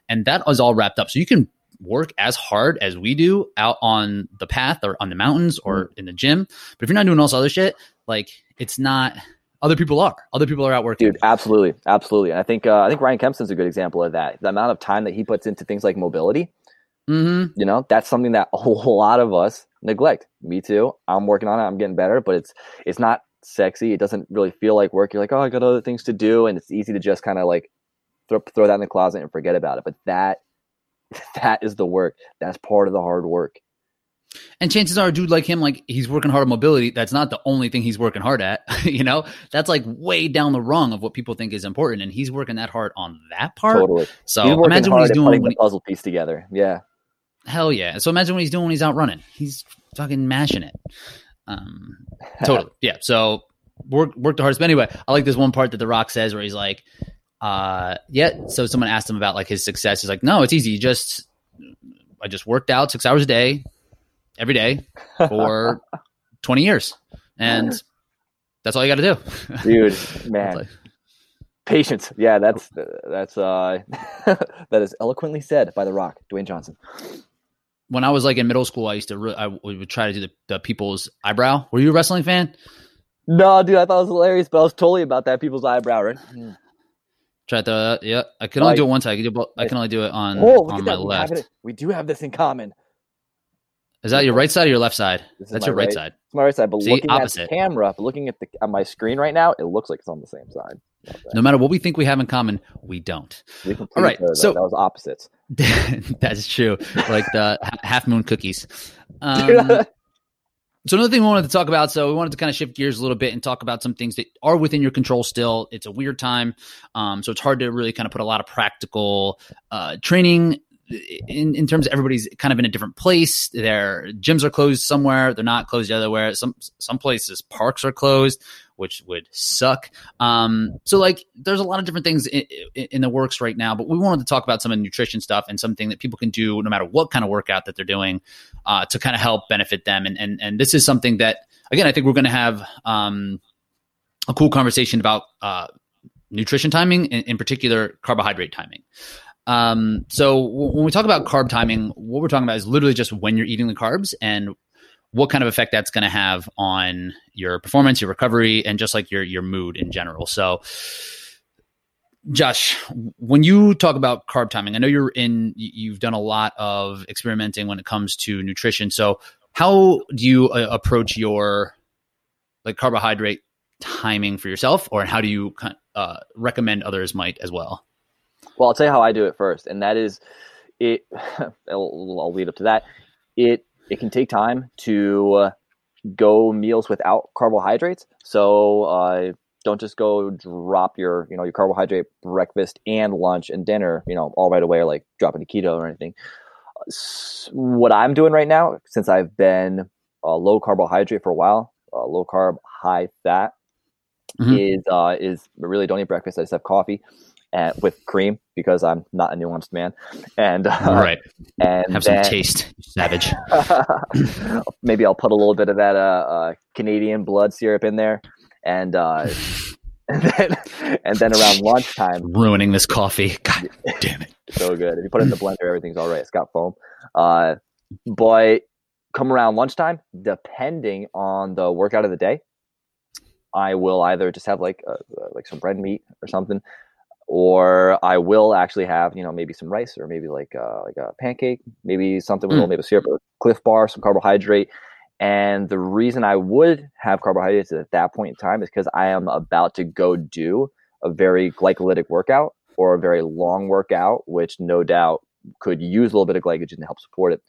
And that is all wrapped up. So you can work as hard as we do out on the path or on the mountains or mm. in the gym. But if you're not doing all this other shit, like it's not. Other people are. Other people are out working. Dude, absolutely, absolutely. And I think uh, I think Ryan Kempson's a good example of that. The amount of time that he puts into things like mobility. Mm-hmm. You know, that's something that [LAUGHS] a lot of us neglect. Me too. I'm working on it. I'm getting better, but it's it's not sexy. It doesn't really feel like work. You're like, oh, I got other things to do, and it's easy to just kind of like throw throw that in the closet and forget about it. But that [LAUGHS] that is the work. That's part of the hard work. And chances are, a dude like him, like he's working hard on mobility. That's not the only thing he's working hard at. [LAUGHS] you know, that's like way down the rung of what people think is important, and he's working that hard on that part. Totally. So imagine what he's doing when the puzzle piece together. Yeah. Hell yeah! So imagine what he's doing when he's out running. He's fucking mashing it. Um, totally. [LAUGHS] yeah. So work work the hardest. But anyway, I like this one part that The Rock says where he's like, uh, yeah. So someone asked him about like his success. He's like, no, it's easy. You just, I just worked out six hours a day, every day for [LAUGHS] 20 years. And that's all you got to do. [LAUGHS] Dude, man. Patience. Yeah, that's, that's, uh, [LAUGHS] that is eloquently said by The Rock, Dwayne Johnson. When I was like in middle school, I used to, re- I would try to do the, the people's eyebrow. Were you a wrestling fan? No, dude, I thought it was hilarious, but I was totally about that people's eyebrow, right? Try to yeah. I can only like, do it one side. I can, do, both. I can only do it on oh, on my left. We, we do have this in common. Is that your right side or your left side? That's your right, right, side. It's my right side. But See, looking opposite. at the camera, but looking at the on my screen right now, it looks like it's on the same side. No matter what we think we have in common, we don't. We All right, so that was opposites. [LAUGHS] that's true. Like the half moon cookies. [LAUGHS] Um, so another thing we wanted to talk about, so we wanted to kind of shift gears a little bit and talk about some things that are within your control still. It's a weird time, um, so it's hard to really kind of put a lot of practical uh, training in, in terms of everybody's kind of in a different place. Their gyms are closed somewhere. They're not closed everywhere. Some some places parks are closed, which would suck. Um, so like there's a lot of different things in, in, the works right now, but we wanted to talk about some of the nutrition stuff and something that people can do no matter what kind of workout that they're doing uh, to kind of help benefit them. And and and this is something that again I think we're going to have um, a cool conversation about. Uh, nutrition timing, in, in particular carbohydrate timing. Um, so when we talk about carb timing, what we're talking about is literally just when you're eating the carbs and what kind of effect that's going to have on your performance, your recovery, and just like your your mood in general. So, Josh, when you talk about carb timing, I know you're in. You've done a lot of experimenting when it comes to nutrition. So, how do you uh, approach your like carbohydrate timing for yourself, or how do you uh, recommend others might as well? Well, I'll tell you how I do it first, and that is it. [LAUGHS] I'll, lead up to that. It it can take time to uh, go meals without carbohydrates. So uh, don't just go drop your you know your carbohydrate breakfast and lunch and dinner you know all right away or like dropping to keto or anything. What I'm doing right now, since I've been uh, low carbohydrate for a while, uh, low carb, high fat, mm-hmm. is uh, is really don't eat breakfast. I just have coffee and with cream because I'm not a nuanced man. And uh, right, and have then, some taste, savage. [LAUGHS] maybe I'll put a little bit of that uh, uh, Canadian blood syrup in there, and uh, [LAUGHS] and then and then around lunchtime, [LAUGHS] ruining this coffee. God damn it! so good. If you put it in the blender, everything's all right. It's got foam. Uh, but come around lunchtime, depending on the workout of the day, I will either just have like uh, like some red meat or something, or I will actually have you know maybe some rice or maybe like uh, like a pancake, maybe something with mm. a little of syrup, or Clif Bar, some carbohydrate. And the reason I would have carbohydrates at that point in time is because I am about to go do a very glycolytic workout or a very long workout, which no doubt could use a little bit of glycogen to help support it.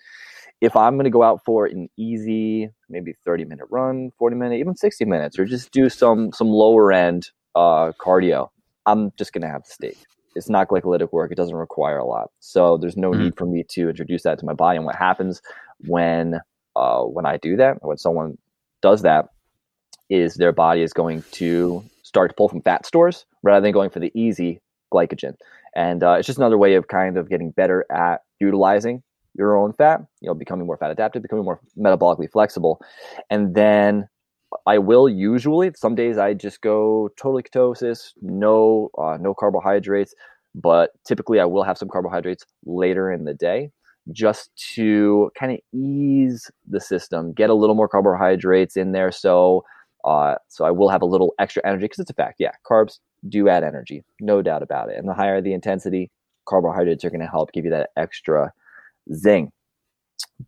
If I'm going to go out for an easy, maybe 30 minute run, 40 minute, even 60 minutes, or just do some some lower end uh, cardio, I'm just going to have the steak. It's not glycolytic work. It doesn't require a lot. So there's no mm-hmm. need for me to introduce that to my body. And what happens when uh, when I do that, when someone does that, is their body is going to start to pull from fat stores rather than going for the easy glycogen. And uh, it's just another way of kind of getting better at utilizing your own fat, you know, becoming more fat adapted, becoming more metabolically flexible. And then I will usually, some days I just go totally ketosis, no, uh, no carbohydrates, but typically I will have some carbohydrates later in the day just to kind of ease the system, get a little more carbohydrates in there. So, uh, so I will have a little extra energy because it's a fact. Yeah, carbs do add energy, no doubt about it. And the higher the intensity, carbohydrates are going to help give you that extra zing.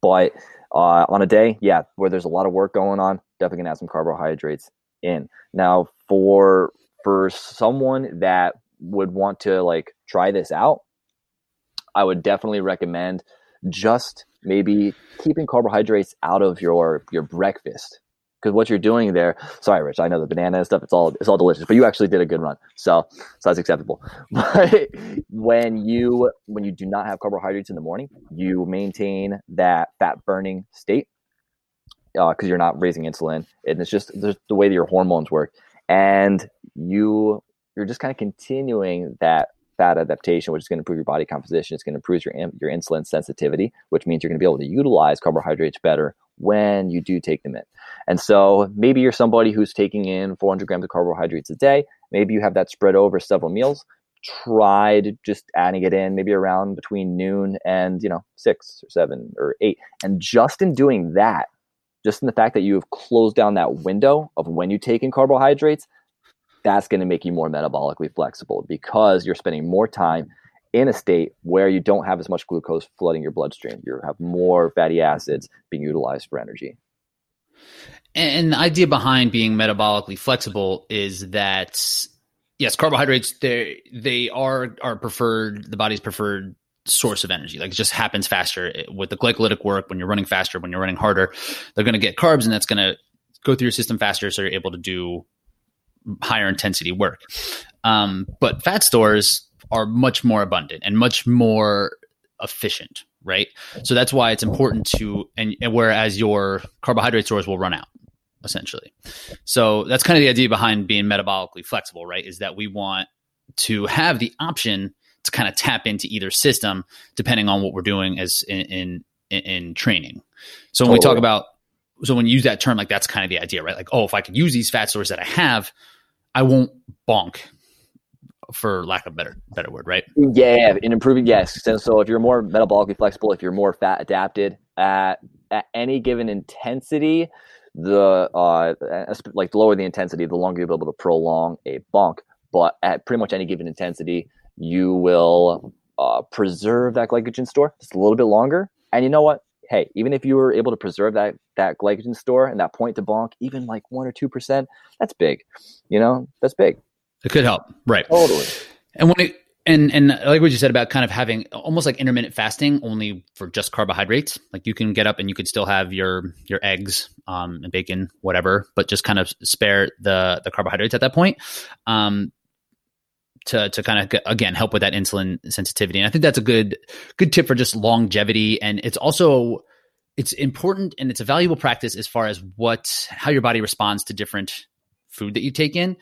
But uh, on a day, yeah, where there's a lot of work going on, definitely to add some carbohydrates in. Now, for for someone that would want to like try this out, I would definitely recommend just maybe keeping carbohydrates out of your your breakfast because what you're doing there sorry rich i know the banana and stuff it's all it's all delicious but you actually did a good run so so that's acceptable [LAUGHS] but when you when you do not have carbohydrates in the morning you maintain that fat burning state because uh, you're not raising insulin and it's just the way that your hormones work and you you're just kind of continuing that fat adaptation, which is going to improve your body composition. It's going to improve your your insulin sensitivity, which means you're going to be able to utilize carbohydrates better when you do take them in. And so maybe you're somebody who's taking in 400 grams of carbohydrates a day. Maybe you have that spread over several meals. Try just adding it in maybe around between noon and you know six or seven or eight. And just in doing that, just in the fact that you have closed down that window of when you take in carbohydrates, that's going to make you more metabolically flexible because you're spending more time in a state where you don't have as much glucose flooding your bloodstream. You have more fatty acids being utilized for energy. And the idea behind being metabolically flexible is that yes, carbohydrates they they are our preferred the body's preferred source of energy. Like it just happens faster with the glycolytic work when you're running faster, when you're running harder, they're going to get carbs and that's going to go through your system faster so you're able to do higher intensity work. Um, but fat stores are much more abundant and much more efficient, right? So that's why it's important to, and, and whereas your carbohydrate stores will run out essentially. So that's kind of the idea behind being metabolically flexible, right? Is that we want to have the option to kind of tap into either system depending on what we're doing as in in, in training. So when totally. we talk about so when you use that term, like that's kind of the idea, right? Like, oh, if I can use these fat stores that I have, I won't bonk for lack of better better word, right? Yeah, in improving, yes. And so if you're more metabolically flexible, if you're more fat adapted at at any given intensity, the uh like the lower the intensity, the longer you'll be able to prolong a bonk. But at pretty much any given intensity, you will uh, preserve that glycogen store just a little bit longer. And you know what? Hey, even if you were able to preserve that that glycogen store and that point to bonk, even like one or two percent, that's big. You know, that's big. It could help, right? Totally. And when it and and like what you said about kind of having almost like intermittent fasting only for just carbohydrates like you can get up and you could still have your your eggs um, and bacon whatever but just kind of spare the the carbohydrates at that point um, to to kind of again help with that insulin sensitivity and i think that's a good good tip for just longevity and it's also it's important and it's a valuable practice as far as what how your body responds to different food that you take in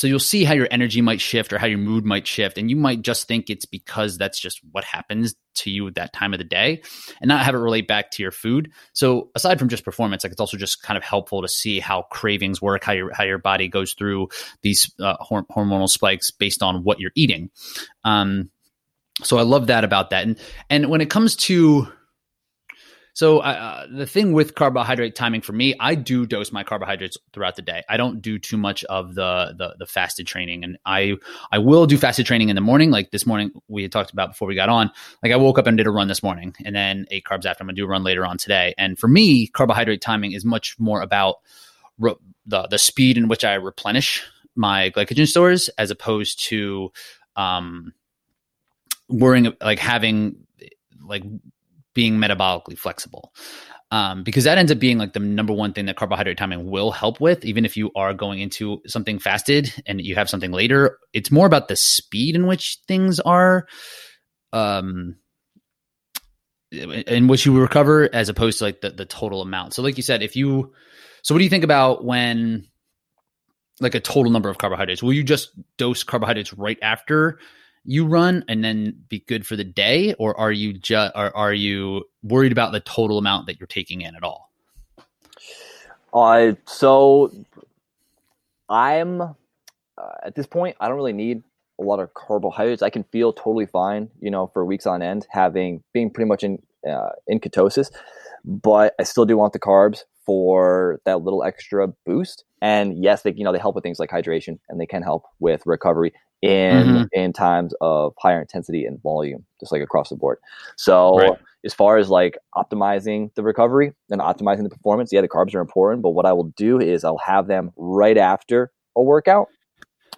so you'll see how your energy might shift or how your mood might shift and you might just think it's because that's just what happens to you at that time of the day and not have it relate back to your food. So aside from just performance like it's also just kind of helpful to see how cravings work how your how your body goes through these uh, hormonal spikes based on what you're eating. Um, so i love that about that. And and when it comes to So uh, the thing with carbohydrate timing for me, I do dose my carbohydrates throughout the day. I don't do too much of the, the the fasted training, and I I will do fasted training in the morning. Like this morning, we had talked about before we got on. Like I woke up and did a run this morning, and then ate carbs after. I'm gonna do a run later on today. And for me, carbohydrate timing is much more about re- the the speed in which I replenish my glycogen stores, as opposed to um, worrying like having like being metabolically flexible. Um, because that ends up being like the number one thing that carbohydrate timing will help with, even if you are going into something fasted and you have something later. It's more about the speed in which things are, um, in which you recover, as opposed to like the the total amount. So, like you said, if you, so what do you think about when, like a total number of carbohydrates? Will you just dose carbohydrates right after you run and then be good for the day, or are you just are, are you worried about the total amount that you're taking in at all? Uh, so I'm uh, at this point. I don't really need a lot of carbohydrates. I can feel totally fine, you know, for weeks on end, having being pretty much in uh, in ketosis, but I still do want the carbs for that little extra boost. And yes, they you know they help with things like hydration, and they can help with recovery in mm-hmm. in times of higher intensity and volume, just like across the board. So right. as far as like optimizing the recovery and optimizing the performance, yeah, the carbs are important. But what I will do is I'll have them right after a workout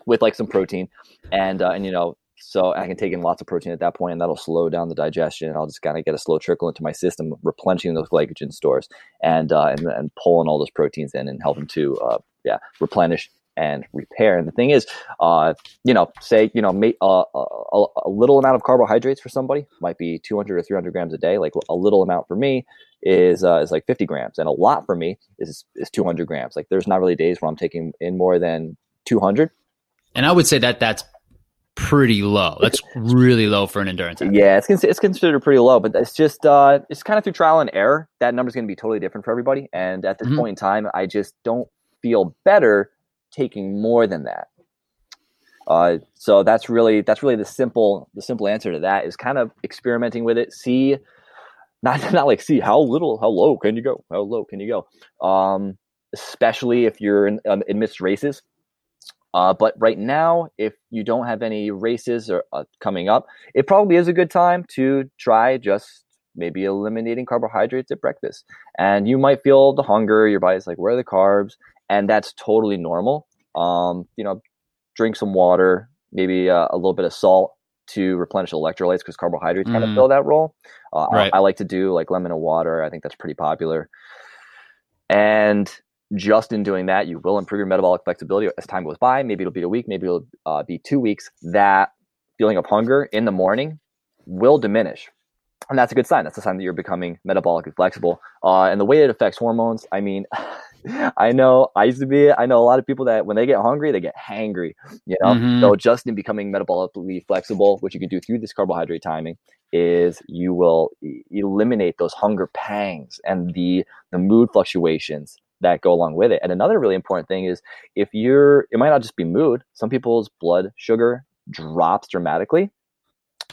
with like some protein, and uh, and you know. So I can take in lots of protein at that point, and that'll slow down the digestion. And I'll just kind of get a slow trickle into my system, replenishing those glycogen stores, and uh, and, and pulling all those proteins in and helping to uh, yeah replenish and repair. And the thing is, uh, you know, say you know, may, uh, a, a, little amount of carbohydrates for somebody might be 200 or 300 grams a day. Like a little amount for me is uh, is like 50 grams, and a lot for me is is 200 grams. Like there's not really days where I'm taking in more than 200. And I would say that that's pretty low. That's [LAUGHS] really low for an endurance. Athlete. Yeah, it's it's considered pretty low, but it's just uh, it's kind of through trial and error. That number is going to be totally different for everybody. And at this mm-hmm. point in time, I just don't feel better taking more than that. Uh, so that's really that's really the simple the simple answer to that is kind of experimenting with it. See, not [LAUGHS] not like see how little how low can you go? How low can you go? Um, especially if you're in, um, amidst races. Uh, but right now, if you don't have any races or uh, coming up, it probably is a good time to try just maybe eliminating carbohydrates at breakfast. And you might feel the hunger. Your body's like, where are the carbs? And that's totally normal. Um, you know, drink some water, maybe uh, a little bit of salt to replenish electrolytes because carbohydrates mm. kind of fill that role. Uh, right. I, I, like to do like lemon and water. I think that's pretty popular. And just in doing that, you will improve your metabolic flexibility as time goes by. Maybe it'll be a week, maybe it'll uh, be two weeks. That feeling of hunger in the morning will diminish. And that's a good sign. That's a sign that you're becoming metabolically flexible. Uh, and the way it affects hormones, I mean, [LAUGHS] I know I used to be. I know a lot of people that when they get hungry, they get hangry. You know, mm-hmm. so just in becoming metabolically flexible, which you can do through this carbohydrate timing is you will eliminate those hunger pangs and the the mood fluctuations that go along with it. And another really important thing is if you're, it might not just be mood. Some people's blood sugar drops dramatically,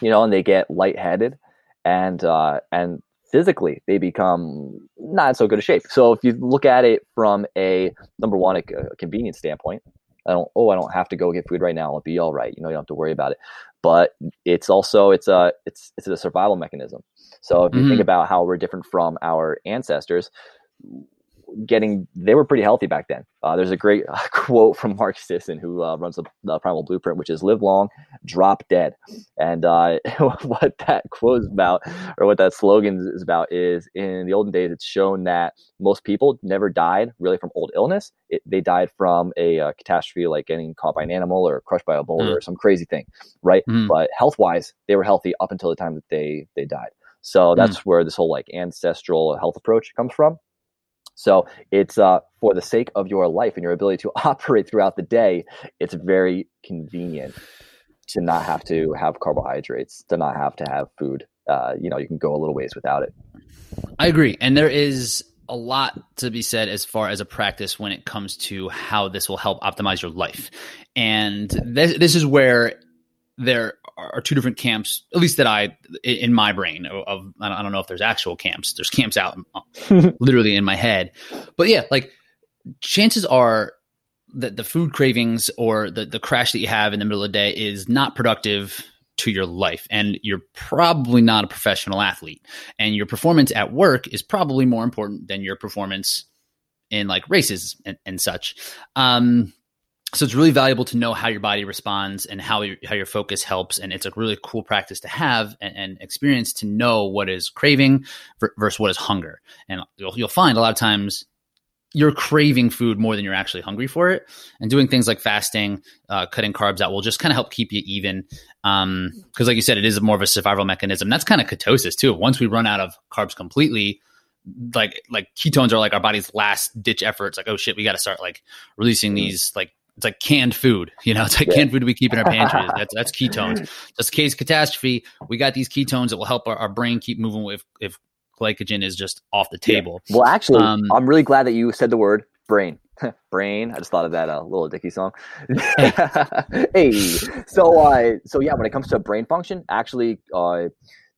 you know, and they get lightheaded and uh, and physically they become not so good a shape. So if you look at it from a number one, a, a convenience standpoint, I don't, oh, I don't have to go get food right now. I'll be all right. You know, you don't have to worry about it. But it's also, it's a, it's, it's a survival mechanism. So if you mm-hmm. think about how we're different from our ancestors, getting they were pretty healthy back then. Uh, there's a great uh, [LAUGHS] quote from Mark Sisson, who uh, runs the, the, Primal Blueprint, which is "Live long, drop dead." And uh, [LAUGHS] what that quote is about, or what that slogan is about, is in the olden days, it's shown that most people never died really from old illness. It, they died from a uh, catastrophe, like getting caught by an animal or crushed by a boulder mm. or some crazy thing, right? Mm. But health wise, they were healthy up until the time that they they died. So that's mm. where this whole like ancestral health approach comes from. So it's uh, for the sake of your life and your ability to [LAUGHS] operate throughout the day, it's very convenient to not have to have carbohydrates, to not have to have food. Uh, you know, you can go a little ways without it. I agree. And there is a lot to be said as far as a practice when it comes to how this will help optimize your life. And this, this is where there are two different camps, at least that I in my brain of, I don't know if there's actual camps. There's camps out [LAUGHS] literally in my head, but yeah, like chances are that the food cravings or the the crash that you have in the middle of the day is not productive to your life and you're probably not a professional athlete and your performance at work is probably more important than your performance in like races and, and such um, so it's really valuable to know how your body responds and how your, how your focus helps. And it's a really cool practice to have and, and experience to know what is craving versus what is hunger. And you'll, you'll find a lot of times you're craving food more than you're actually hungry for it. And doing things like fasting uh, cutting carbs out will just kind of help keep you even because um, like you said it is more of a survival mechanism. That's kind of ketosis too. Once we run out of carbs completely like like ketones are like our body's last ditch effort it's like oh shit we got to start like releasing mm-hmm. these like it's like canned food. You know, [LAUGHS] it's like yeah. canned food we keep in our pantries. That's that's [LAUGHS] ketones. Just case catastrophe. We got these ketones that will help our, our brain keep moving if if glycogen is just off the table. Yeah. Well, actually, um, I'm really glad that you said the word brain. [LAUGHS] brain. I just thought of that uh, Lil Dicky song. hey, so uh, so yeah, when it comes to brain function, actually, uh,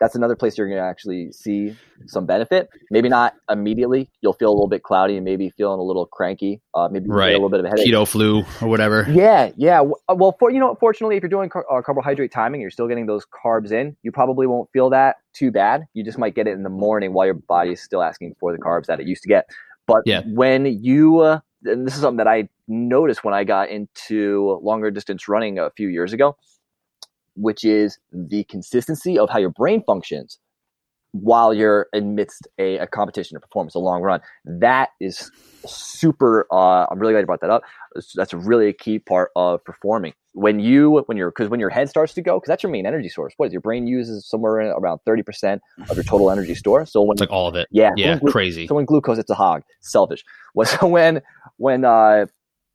that's another place you're going to actually see some benefit. Maybe not immediately. You'll feel a little bit cloudy and maybe feeling a little cranky. Uh, maybe right. a little bit of a headache. Keto flu or whatever. Yeah, yeah. Uh, well, for you know, fortunately, if you're doing car- uh, carbohydrate timing, you're still getting those carbs in. You probably won't feel that too bad. You just might get it in the morning while your body is still asking for the carbs that it used to get. But yeah. when you, uh, and this is something that I noticed when I got into longer distance running a few years ago which is the consistency of how your brain functions while you're amidst a, a competition or performance, a long run. That is super. Uh, I'm really glad you brought that up. That's a really a key part of performing. When you, when you're, because when your head starts to go, because that's your main energy source. What is your brain uses somewhere around thirty percent of your total energy store. So when it's like all of it, yeah, yeah, crazy. So when glucose, it's a hog, selfish. Well, [LAUGHS] so when when uh,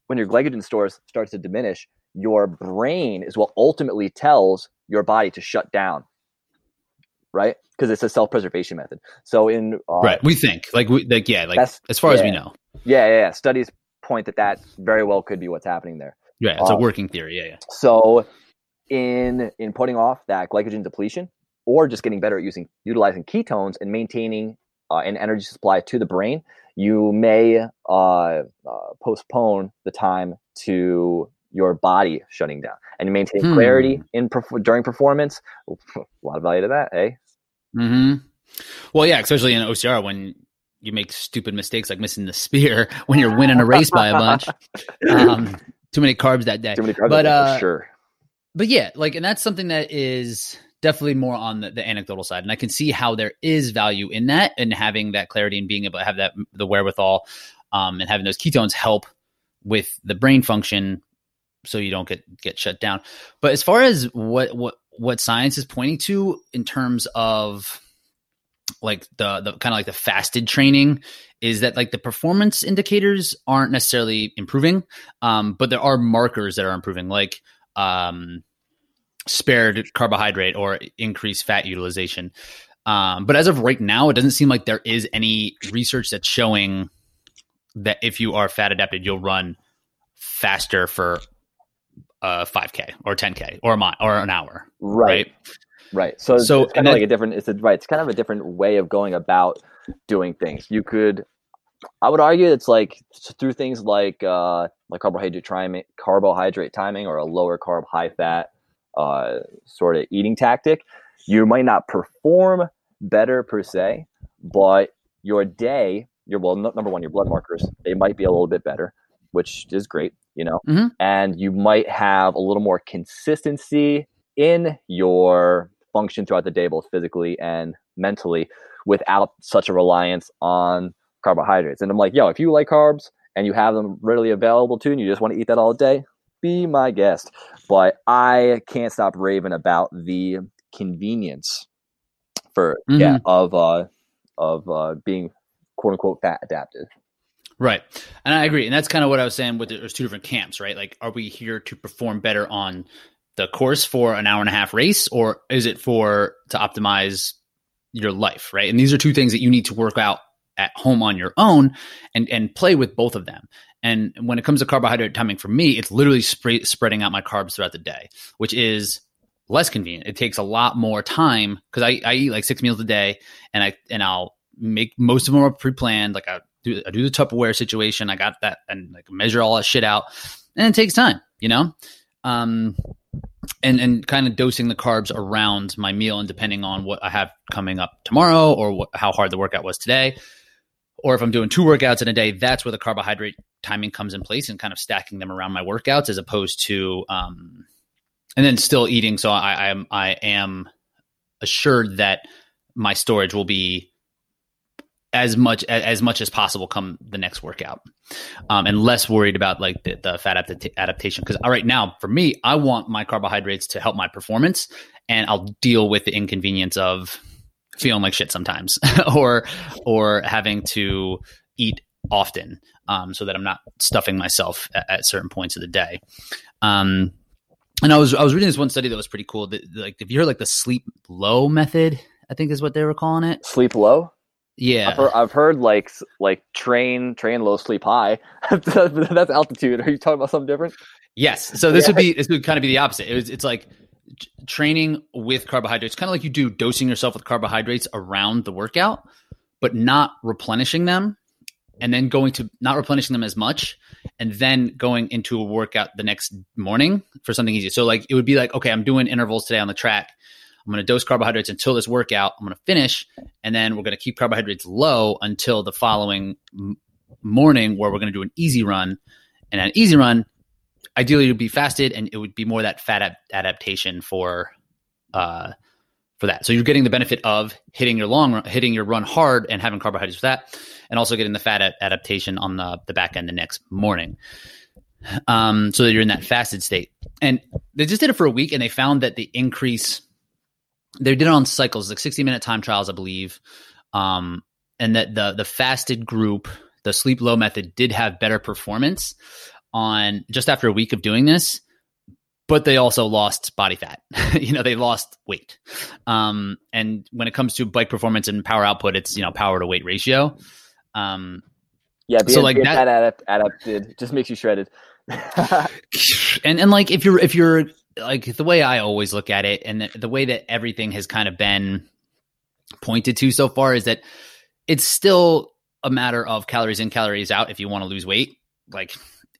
when your glycogen stores starts to diminish, your brain is what ultimately tells your body to shut down right? Because it's a self-preservation method. So in uh, right we think like we like yeah like as far yeah. as we know. Yeah, yeah, yeah. Studies point that that very well could be what's happening there. Yeah it's um, a working theory yeah yeah. so in in putting off that glycogen depletion or just getting better at using utilizing ketones and maintaining uh, an energy supply to the brain you may uh, uh, postpone the time to your body shutting down and maintain hmm. clarity in during performance. [LAUGHS] A lot of value to that, eh? Hmm. Well, yeah, especially in OCR when you make stupid mistakes like missing the spear [LAUGHS] when you're winning a race by a bunch. [LAUGHS] Um, too many carbs that day. Too many carbs, but day, uh, sure. But yeah, like, and that's something that is definitely more on the, the, anecdotal side, and I can see how there is value in that and having that clarity and being able to have that the wherewithal um, and having those ketones help with the brain function so you don't get get shut down. But as far as what what what science is pointing to in terms of like the the kind of like the fasted training is that like the performance indicators aren't necessarily improving um, but there are markers that are improving like um, spared carbohydrate or increased fat utilization um, but as of right now it doesn't seem like there is any research that's showing that if you are fat adapted you'll run faster for uh 5k or 10k or a mile or an hour right. right, right. so so it's kind of like a different it's a, right it's kind of a different way of going about doing things. You could i would argue it's like through things like uh like carbohydrate timing carbohydrate timing or a lower carb high fat uh sort of eating tactic you might not perform better per se but your day your well number one your blood markers they might be a little bit better which is great you know, mm-hmm. and you might have a little more consistency in your function throughout the day, both physically and mentally, without such a reliance on carbohydrates. And I'm like, yo, if you like carbs and you have them readily available to you and you just want to eat that all day, be my guest. But I can't stop raving about the convenience for mm-hmm. yeah of uh of uh being quote unquote fat adapted. Right. And I agree. And that's kind of what I was saying with there's two different camps, right? Like, are we here to perform better on the course for an hour and a half race, or is it for to optimize your life, right? And these are two things that you need to work out at home on your own and and play with both of them. And when it comes to carbohydrate timing for me, it's literally spreading out my carbs throughout the day, which is less convenient. It takes a lot more time because I, I eat like six meals a day and I and I'll make most of them are pre-planned. Like I do I do the Tupperware situation. I got that and like measure all that shit out. And it takes time, you know? Um and and kind of dosing the carbs around my meal and depending on what I have coming up tomorrow or how hard the workout was today. Or if I'm doing two workouts in a day, that's where the carbohydrate timing comes in place and kind of stacking them around my workouts as opposed to um, and then still eating. So I, I I am assured that my storage will be as much as much as possible come the next workout, um, and less worried about like the, the fat adaptation. Because right now, for me, I want my carbohydrates to help my performance, and I'll deal with the inconvenience of feeling like shit sometimes, [LAUGHS] or or having to eat often, um, so that I'm not stuffing myself at, at certain points of the day. Um, and I was I was reading this one study that was pretty cool. That, like if you heard like the sleep low method, I think is what they were calling it. Sleep low. Yeah, I've heard, I've heard like like train train low, sleep high. [LAUGHS] That's altitude. Are you talking about something different? Yes. So this yeah. would be this would kind of be the opposite. It was, it's like training with carbohydrates, kind of like you do dosing yourself with carbohydrates around the workout, but not replenishing them and then going to not replenishing them as much and then going into a workout the next morning for something easy. So like it would be like, okay, I'm doing intervals today on the track. I'm going to dose carbohydrates until this workout. I'm going to finish and then we're going to keep carbohydrates low until the following m- morning where we're going to do an easy run. And an easy run, ideally would be fasted and it would be more that fat adaptation for uh for that. So you're getting the benefit of hitting your long run, hitting your run hard and having carbohydrates for that and also getting the fat ad- adaptation on the, the back end the next morning. Um, so that you're in that fasted state. And they just did it for a week and they found that the increase, they did it on cycles, like 60 minute time trials, I believe. Um, and that the, the fasted group, the sleep low method did have better performance on just after a week of doing this but they also lost body fat. [LAUGHS] you know, they lost weight. Um, and when it comes to bike performance and power output, it's you know power to weight ratio. Um, yeah, being, so like that, that adapt, adapted just makes you shredded. [LAUGHS] [LAUGHS] and and like if you're if you're like the way I always look at it, and the, the way that everything has kind of been pointed to so far is that it's still a matter of calories in, calories out. If you want to lose weight, like,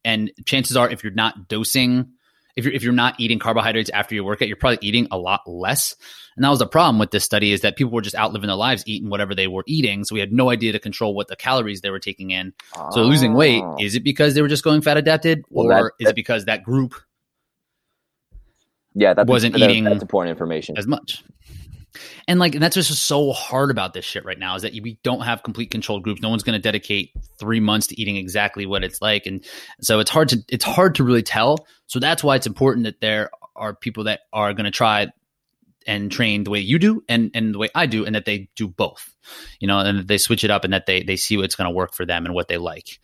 and chances are if you're not dosing if you're if you're not eating carbohydrates after your workout, you're probably eating a lot less. And that was the problem with this study is that people were just out living their lives eating whatever they were eating. So we had no idea to control what the calories they were taking in. Oh. So losing weight, oh. is it because they were just going fat adapted well, or that, is it because that group yeah, that wasn't eating that's important information as much. And like, and that's just so hard about this shit right now is that we don't have complete controlled groups. No one's going to dedicate three months to eating exactly what it's like, and so it's hard to it's hard to really tell. So that's why it's important that there are people that are going to try and train the way you do and and the way I do, and that they do both. You know, and that they switch it up, and that they they see what's going to work for them and what they like.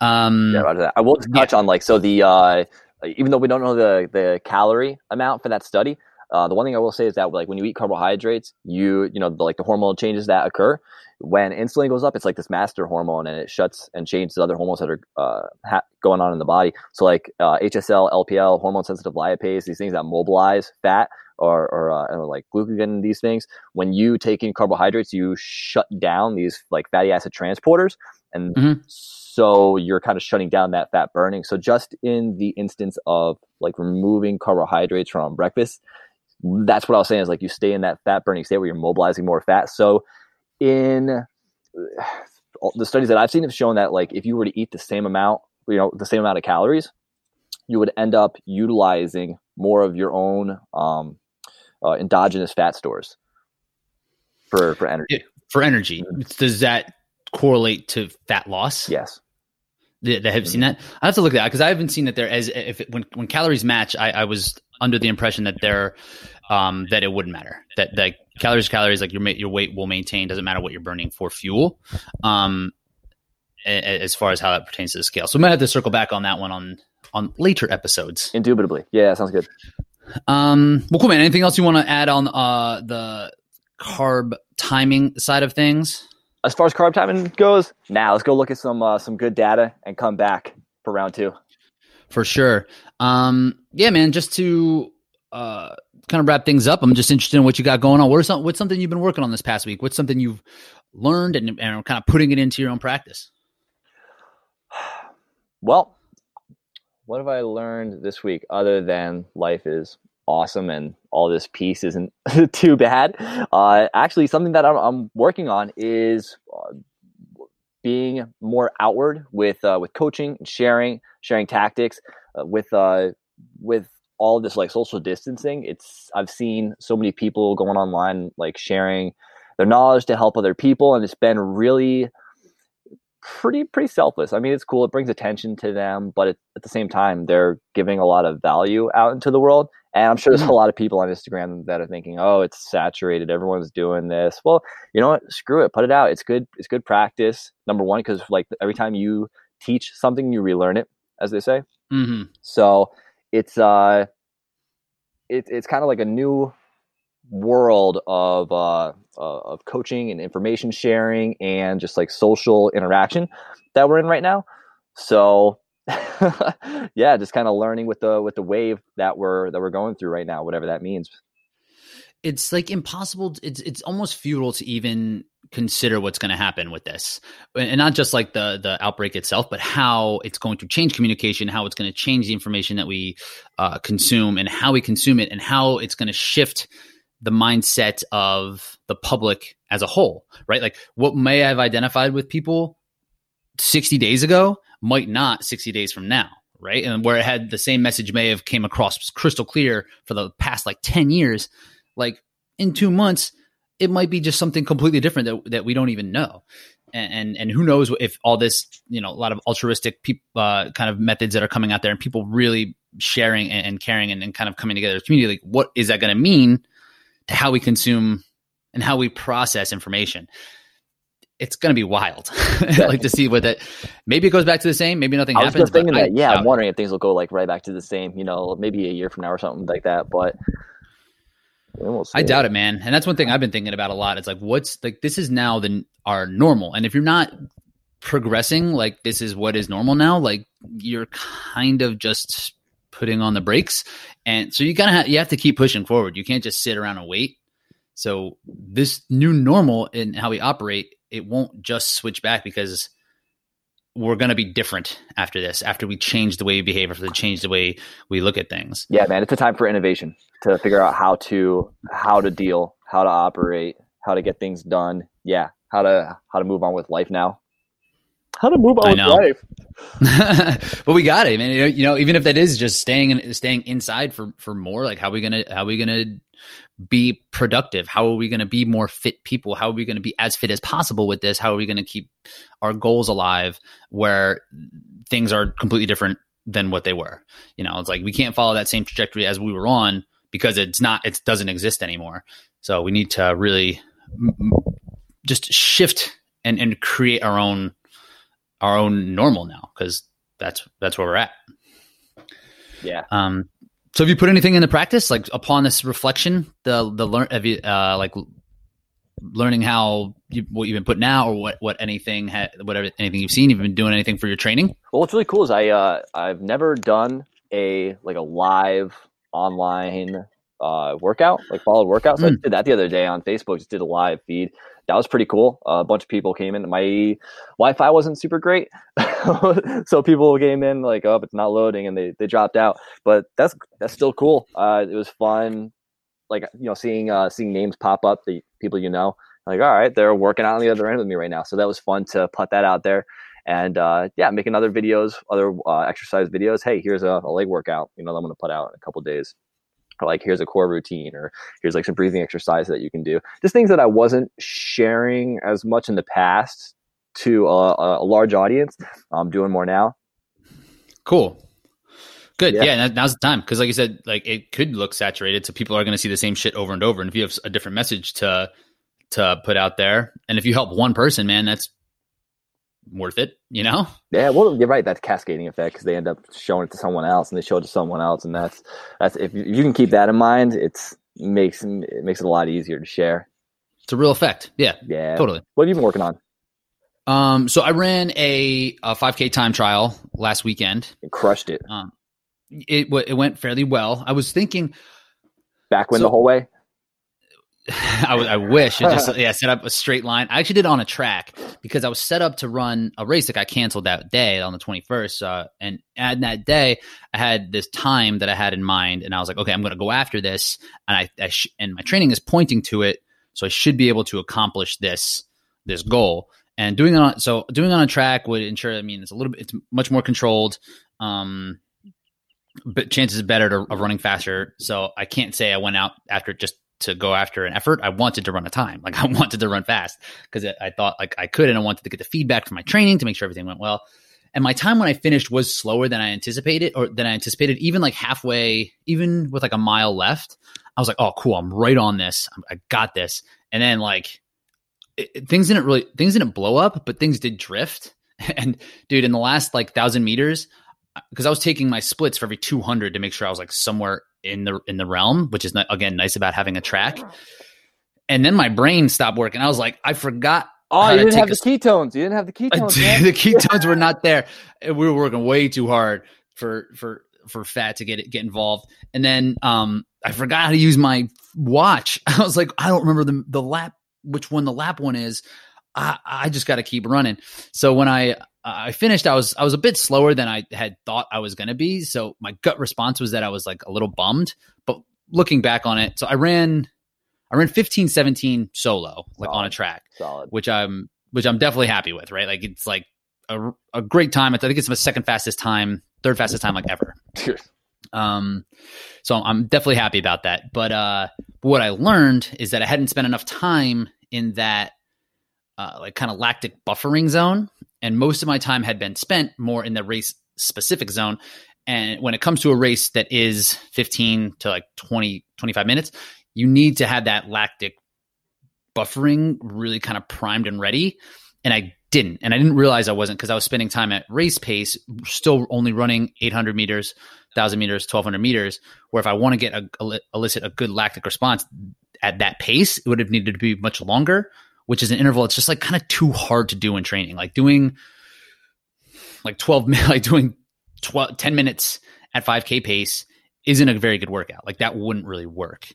Um, yeah, I will touch yeah. on like so the uh, even though we don't know the the calorie amount for that study, uh, the one thing I will say is that like when you eat carbohydrates, you you know the, like the hormone changes that occur when insulin goes up. It's like this master hormone, and it shuts and changes other hormones that are uh, ha- going on in the body. So like uh, HSL, LPL, hormone sensitive lipase, these things that mobilize fat or or, uh, like glucagon, these things. When you take in carbohydrates, you shut down these like fatty acid transporters, and mm-hmm. so you're kind of shutting down that fat burning. So just in the instance of like removing carbohydrates from breakfast that's what I was saying is like you stay in that fat burning state where you're mobilizing more fat. So in the studies that I've seen have shown that like if you were to eat the same amount, you know, the same amount of calories, you would end up utilizing more of your own um, uh, endogenous fat stores for for energy. For energy, mm-hmm. does that correlate to fat loss? Yes. That, have mm-hmm. seen that? I have to look at that because I haven't seen that there as if it, when when calories match. I, I was under the impression that they're um, that it wouldn't matter that that calories calories like your your weight will maintain doesn't matter what you're burning for fuel um, as far as how that pertains to the scale so we might have to circle back on that one on on later episodes indubitably yeah sounds good um well cool man anything else you want to add on uh the carb timing side of things as far as carb timing goes now let's go look at some uh, some good data and come back for round two for sure. Um, yeah, man, just to uh, kind of wrap things up, I'm just interested in what you got going on. What some, what's something you've been working on this past week? What's something you've learned and, and kind of putting it into your own practice? [SIGHS] Well, what have I learned this week other than life is awesome and all this peace isn't [LAUGHS] too bad? Uh, actually, something that I'm, I'm working on is uh, being more outward with uh, with coaching, sharing, sharing tactics uh, with uh, with all this like social distancing. It's I've seen so many people going online like sharing their knowledge to help other people, and it's been really pretty pretty selfless. I mean, it's cool. It brings attention to them, but it, at the same time, they're giving a lot of value out into the world. And I'm sure there's mm-hmm. a lot of people on Instagram that are thinking, "Oh, it's saturated. Everyone's doing this." Well, you know what? Screw it. Put it out. It's good. It's good practice. Number one, because like every time you teach something, you relearn it, as they say. Mm-hmm. So it's uh, it, it's kind of like a new world of uh, uh, of coaching and information sharing and just like social interaction that we're in right now. So [LAUGHS] yeah, just kind of learning with the with the wave that we're that we're going through right now, whatever that means. It's like impossible. It's it's almost futile to even consider what's going to happen with this, and not just like the the outbreak itself, but how it's going to change communication, how it's going to change the information that we uh, consume, and how we consume it, and how it's going to shift the mindset of the public as a whole, right? Like what may have identified with people 60 days ago might not 60 days from now, right? And where it had the same message may have came across crystal clear for the past like 10 years, like in 2 months it might be just something completely different that, that we don't even know. And, and, and who knows if all this, you know, a lot of altruistic peop, uh, kind of methods that are coming out there and people really sharing and, and caring and, and kind of coming together as community, like what is that going to mean to how we consume and how we process information. It's going to be wild. [LAUGHS] like to see what that. Maybe it goes back to the same. Maybe nothing I was happens. Just thinking that, yeah, I, am wondering if things will go like right back to the same. You know, maybe a year from now or something like that. But we'll I doubt it, man. And that's one thing I've been thinking about a lot. It's like, what's like this is now the our normal, and if you're not progressing, like this is what is normal now, like you're kind of just putting on the brakes. And so you kind of ha- you have to keep pushing forward. You can't just sit around and wait. So this new normal in how we operate, it won't just switch back because we're going to be different after this. After we change the way we behave, after we change the way we look at things. Yeah, man, it's a time for innovation to figure out how to how to deal, how to operate, how to get things done. Yeah, how to how to move on with life now how to move on with life. [LAUGHS] but we got it. I mean, you know, even if that is just staying and staying inside for for more, like how are we gonna how are we gonna be productive? How are we gonna be more fit people? How are we gonna be as fit as possible with this? How are we gonna keep our goals alive where things are completely different than what they were? You know, it's like we can't follow that same trajectory as we were on because it's not it doesn't exist anymore. So we need to really just shift and and create our own our own normal now because that's that's where we're at. Yeah. Um. So have you put anything into practice, like upon this reflection, the the learn have you uh like learning how you, what you've been putting out, or what what anything ha- whatever anything you've seen, you've been doing anything for your training? Well, what's really cool is I uh I've never done a like a live online uh workout, like followed workout. So mm. I hmm. did that the other day on Facebook. Just did a live feed that was pretty cool. Uh, a bunch of people came in. My Wi-Fi wasn't super great, [LAUGHS] so people came in like, "Oh, it's not loading," and they they dropped out. But that's that's still cool. Uh, it was fun, like you know, seeing uh, seeing names pop up, the people you know. Like, all right, they're working out on the other end with me right now. So that was fun to put that out there and uh, yeah, making other videos, other uh, exercise videos. Hey, here's a, a, leg workout. You know, I'm going to put out in a couple days or like here's a core routine or here's like some breathing exercise that you can do. Just things that i wasn't sharing as much in the past to a, a large audience i'm doing more now. Cool. Good. Yeah, yeah now's the time. Because like you said like it could look saturated so people are going to see the same shit over and over. And if you have a different message to to put out there and if you help one person man that's worth it, you know? Yeah, well, you're right. That's cascading effect because they end up showing it to someone else, and they show it to someone else, and that's that's if you can keep that in mind, it's makes it makes it a lot easier to share. It's a real effect. Yeah, yeah, totally. What have you been working on? Um, so I ran a, a 5K time trial last weekend. It crushed it. Um, it it went fairly well. I was thinking backwind So- the whole way. [LAUGHS] I, I wish it just [LAUGHS] yeah set up a straight line. I actually did it on a track because I was set up to run a race that got canceled that day on the 21st. Uh, and and that day I had this time that I had in mind, and I was like, okay, I'm going to go after this, and I, I sh- and my training is pointing to it, so I should be able to accomplish this this goal. And doing it on so doing it on a track would ensure. I mean, it's a little bit, it's much more controlled. Um, but chances are better to, of running faster. So I can't say I went out after just to go after an effort. I wanted to run a time. [LAUGHS] Like I wanted to run fast because I thought like I could, and I wanted to get the feedback from my training to make sure everything went well. And my time when I finished was slower than I anticipated, or than I anticipated. Even like halfway, even with like a mile left, I was like, "Oh, cool! I'm right on this. I got this." And then like it, things didn't really things didn't blow up, but things did drift. [LAUGHS] And dude, in the last like thousand meters, uh, because I was taking my splits for every 200 to make sure I was like somewhere in the in the realm, which is not, again nice about having a track. And then my brain stopped working. I was like, I forgot. Oh, you didn't take have a the ketones. You didn't have the [LAUGHS] ketones. man. the ketones were [LAUGHS] not there. And We were working way too hard for for for fat to get it, get involved. And then um I forgot how to use my watch. [LAUGHS] I was like, I don't remember the the lap which one the lap one is. I I just got to keep running. So when I I finished, I was I was a bit slower than I had thought I was going to be. So my gut response was that I was like a little bummed. But looking back on it, so I ran I ran 15 17 solo like on a track Solid. which I'm which I'm definitely happy with, right? Like it's like a, a great time. I think it's my second fastest time, third fastest time like ever. [LAUGHS] Um, so I'm definitely happy about that. But uh, what I learned is that I hadn't spent enough time in that uh, like kind of lactic buffering zone, and most of my time had been spent more in the race specific zone. And when it comes to a race that is 15 to like 20, 25 minutes, you need to have that lactic buffering really kind of primed and ready. And I didn't. And I didn't realize I wasn't because I was spending time at race pace, still only running 800 meters, 1,000 meters, 1,200 meters. Where if I want to get a, a- elicit a good lactic response at that pace, it would have needed to be much longer, which is an interval. It's just like kind of too hard to do in training. Like doing like 12 minutes, [LAUGHS] like doing 12, 10 minutes at 5K pace isn't a very good workout. Like that wouldn't really work.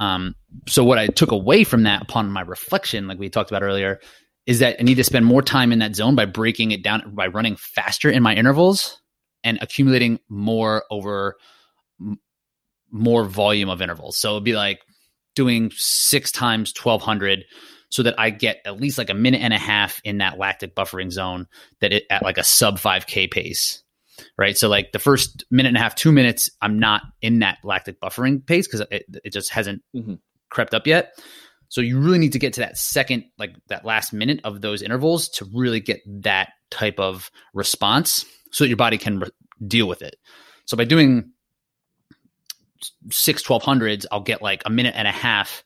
Um, so what I took away from that upon my reflection, like we talked about earlier, is that I need to spend more time in that zone by breaking it down by running faster in my intervals and accumulating more over m- more volume of intervals. So it'd be like doing six times 1200 so that I get at least like a minute and a half in that lactic buffering zone that it at like a sub 5k pace. Right. So like the first minute and a half, two minutes, I'm not in that lactic buffering pace because it, it just hasn't Mhm. crept up yet. So you really need to get to that second, like that last minute of those intervals to really get that type of response so that your body can re- deal with it. So by doing six 1200s, I'll get like a minute and a half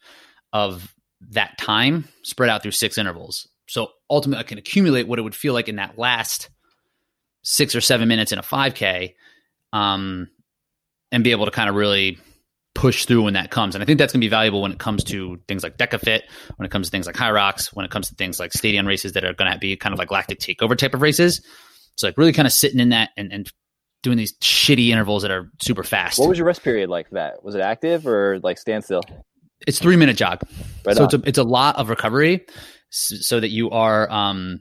of that time spread out through six intervals. So ultimately, I can accumulate what it would feel like in that last six or seven minutes in a 5K um, and be able to kind of really push through when that comes. And I think that's going to be valuable when it comes to things like DEKAFIT, when it comes to things like HYROX, when it comes to things like stadium races that are going to be kind of like lactic takeover type of races. So like really kind of sitting in that and, and doing these shitty intervals that are super fast. What was your rest period like that? Was it active or like standstill? It's three minute jog. Right so on. it's a, it's a lot of recovery so that you are um,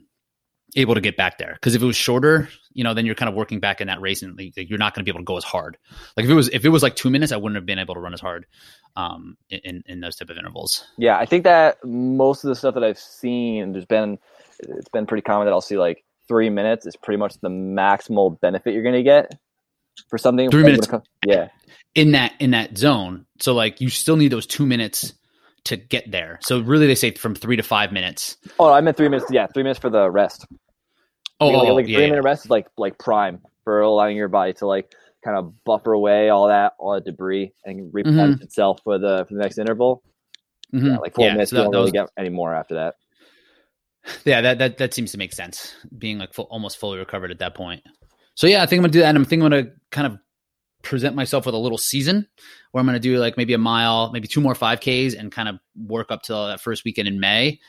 able to get back there. Because if it was shorter, you know, then you're kind of working back in that race and like, you're not going to be able to go as hard. Like if it was if it was like two minutes, I wouldn't have been able to run as hard um, in in those type of intervals. Yeah, I think that most of the stuff that I've seen, there's been it's been pretty common that I'll see like three minutes is pretty much the maximal benefit you're going to get for something. Three minutes. it comes- yeah, in that in that zone. So like you still need those two minutes to get there. So really, they say from three to five minutes. Oh, I meant three minutes. Yeah, three minutes for the rest. Oh, like, oh, like yeah, three yeah. minute rest is like like prime for allowing your body to like kind of buffer away all that all that debris and replenish itself for the for the next interval. Mhm. Yeah, like four Yeah, minutes, so you don't that really was- get any more after that. Yeah, that that that seems to make sense. Being like full, almost fully recovered at that point. So yeah, I think I'm gonna do that. And I'm thinking I'm gonna kind of present myself with a little season where I'm gonna do like maybe a mile, maybe two more 5Ks, and kind of work up till that first weekend in May,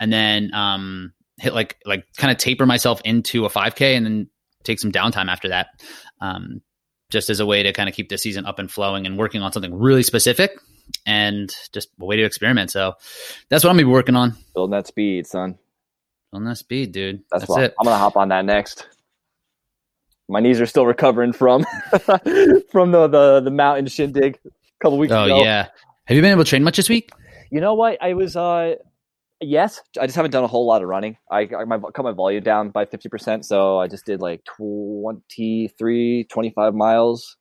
and then um hit like like kind of taper myself into a 5K, and then take some downtime after that. Um, just as a way to kind of keep the season up and flowing and working on something really specific and just a way to experiment. So that's what I'm gonna be working on. Building that speed, son. Building that speed, dude. That's, That's, it. I'm gonna hop on that next. My knees are still recovering from [LAUGHS] from the, the the mountain shindig a couple weeks Oh ago. yeah. Have you been able to train much this week? You know what? I was uh yes, I just haven't done a whole lot of running. I, I my, cut my volume down by 50%, so I just did like 23 25 miles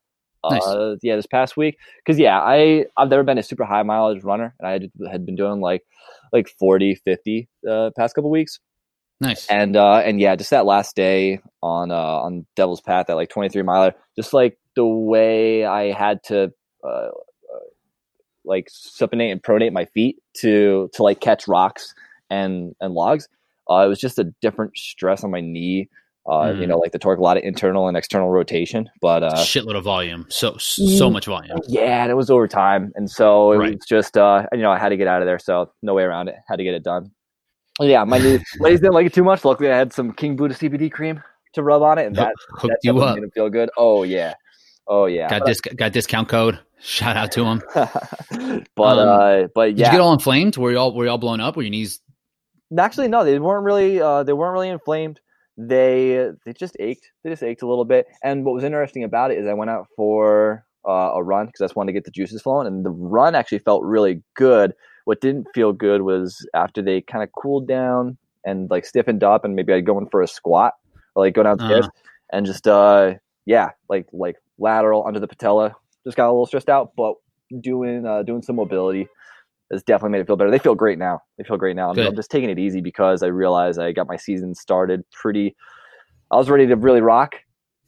Nice. uh yeah, this past week cuz yeah, I I've never been a super high mileage runner and I had, had been doing like like 40 50 uh past couple weeks. Nice. And uh and yeah, just that last day on uh on Devil's Path that like 23 miler, just like the way I had to uh, uh like supinate and pronate my feet to to like catch rocks and and logs. Uh, it was just a different stress on my knee. Uh, You Mm. know, like the torque, a lot of internal and external rotation. But uh, Shitload of volume. So so Mm. much volume. yeah, and it was over time, and so it Right. was just uh, you know I had to get out of there, so no way around it. Had to get it done. Yeah, my knee legs didn't like it too much. Luckily, I had some King Buddha CBD cream to rub on it, and that Hooked that you up. made feel good. Oh yeah, oh yeah. Got got discount code. Shout out to him. [LAUGHS] but Um, uh, but Did you get all inflamed? Were you all were you all blown up? Were your knees? actually no, they weren't really uh, they weren't really inflamed. They they just ached. They just ached a little bit. And what was interesting about it is I went out for uh, a run because I just wanted to get the juices flowing, and the run actually felt really good. What didn't feel good was after they kind of cooled down and like stiffened up, and maybe I'd go in for a squat or like go downstairs and just uh yeah like like lateral under the patella. Just got a little stressed out, but doing uh, doing some mobility has definitely made it feel better. They feel great now. They feel great now. I'm, I'm just taking it easy because I realized I got my season started pretty. I was ready to really rock,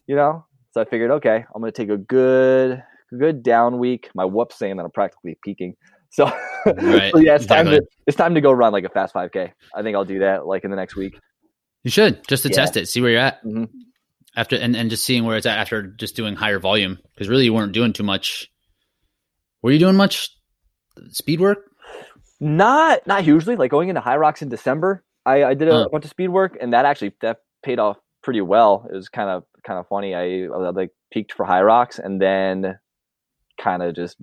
you know. So I figured, okay, I'm going to take a good, good down week. My whoop's saying that I'm practically peaking. So, Right, [LAUGHS] so yeah, it's time to it's time to go run like a fast 5K. I think I'll do that like in the next week. You should just to Yeah. test it, see where you're at Mhm. after, and, and just seeing where it's at after just doing higher volume because really you weren't doing too much. Were you doing much speed work? Not not hugely. Like going into HYROX in December, I, I did a bunch of speed work, and that actually that paid off pretty well. It was kind of kind of funny. I, I like peaked for HYROX, and then kind of just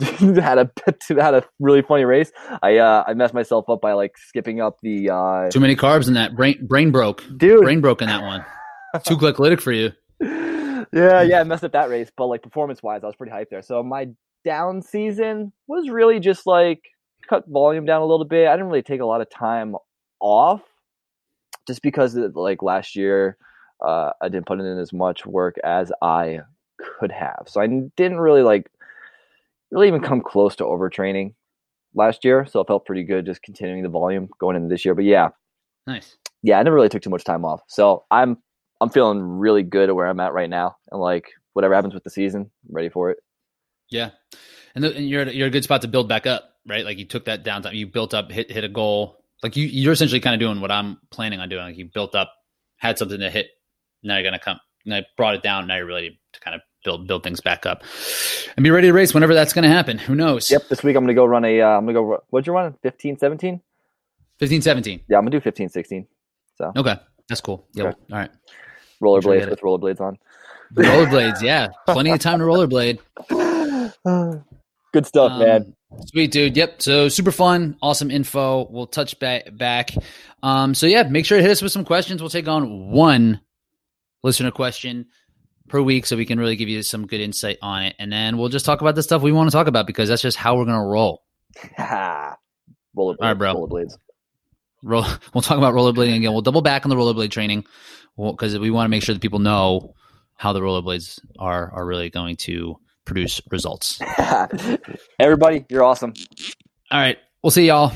[LAUGHS] had a [LAUGHS] had a really funny race. I uh, I messed myself up by like skipping up the uh, Too many carbs in that brain brain broke. dude. Brain broke in that one. [LAUGHS] Too glycolytic for you. yeah, yeah, I messed up that race, but like performance wise, I was pretty hyped there. So my down season was really just like cut volume down a little bit. I didn't really take a lot of time off, just because like last year, uh, I didn't put in as much work as I could have. So I didn't really like really even come close to overtraining last year. So it felt pretty good just continuing the volume going into this year. But yeah, Nice. yeah, I never really took too much time off. So I'm I'm feeling really good at where I'm at right now, and like whatever happens with the season, I'm ready for it. Yeah, and, the, and you're at- you're a good spot to build back up, right? Like you took that downtime, you built up, hit hit a goal. Like you you're essentially kind of doing what I'm planning on doing. Like you built up, had something to hit. Now you're gonna come. And I brought it down. Now you're ready to kind of build build things back up and be ready to race whenever that's gonna happen. Who knows? Yep, this week I'm gonna go run a. Uh, I'm gonna go. What'd you run? 15, 17? 15, 17. Yeah, I'm gonna do 15, 16. So Okay, that's cool. Yeah. Okay. All right. rollerblades with rollerblades on. Rollerblades. Yeah, plenty of time to rollerblade. [SIGHS] Good stuff, man. Um, Sweet dude. Yep. So super fun, awesome info. We'll touch back back. Um, so yeah, make sure to hit us with some questions. We'll take on one listener question per week so we can really give you some good insight on it. And then we'll just talk about the stuff we want to talk about because that's just how we're gonna roll. [LAUGHS] rollerblades, All right, bro. rollerblades. Roll [LAUGHS] we'll talk about rollerblading again. We'll double back on the rollerblade training because we want to make sure that people know how the rollerblades are are really going to produce results. [LAUGHS] Everybody, you're awesome. All right. We'll see y'all.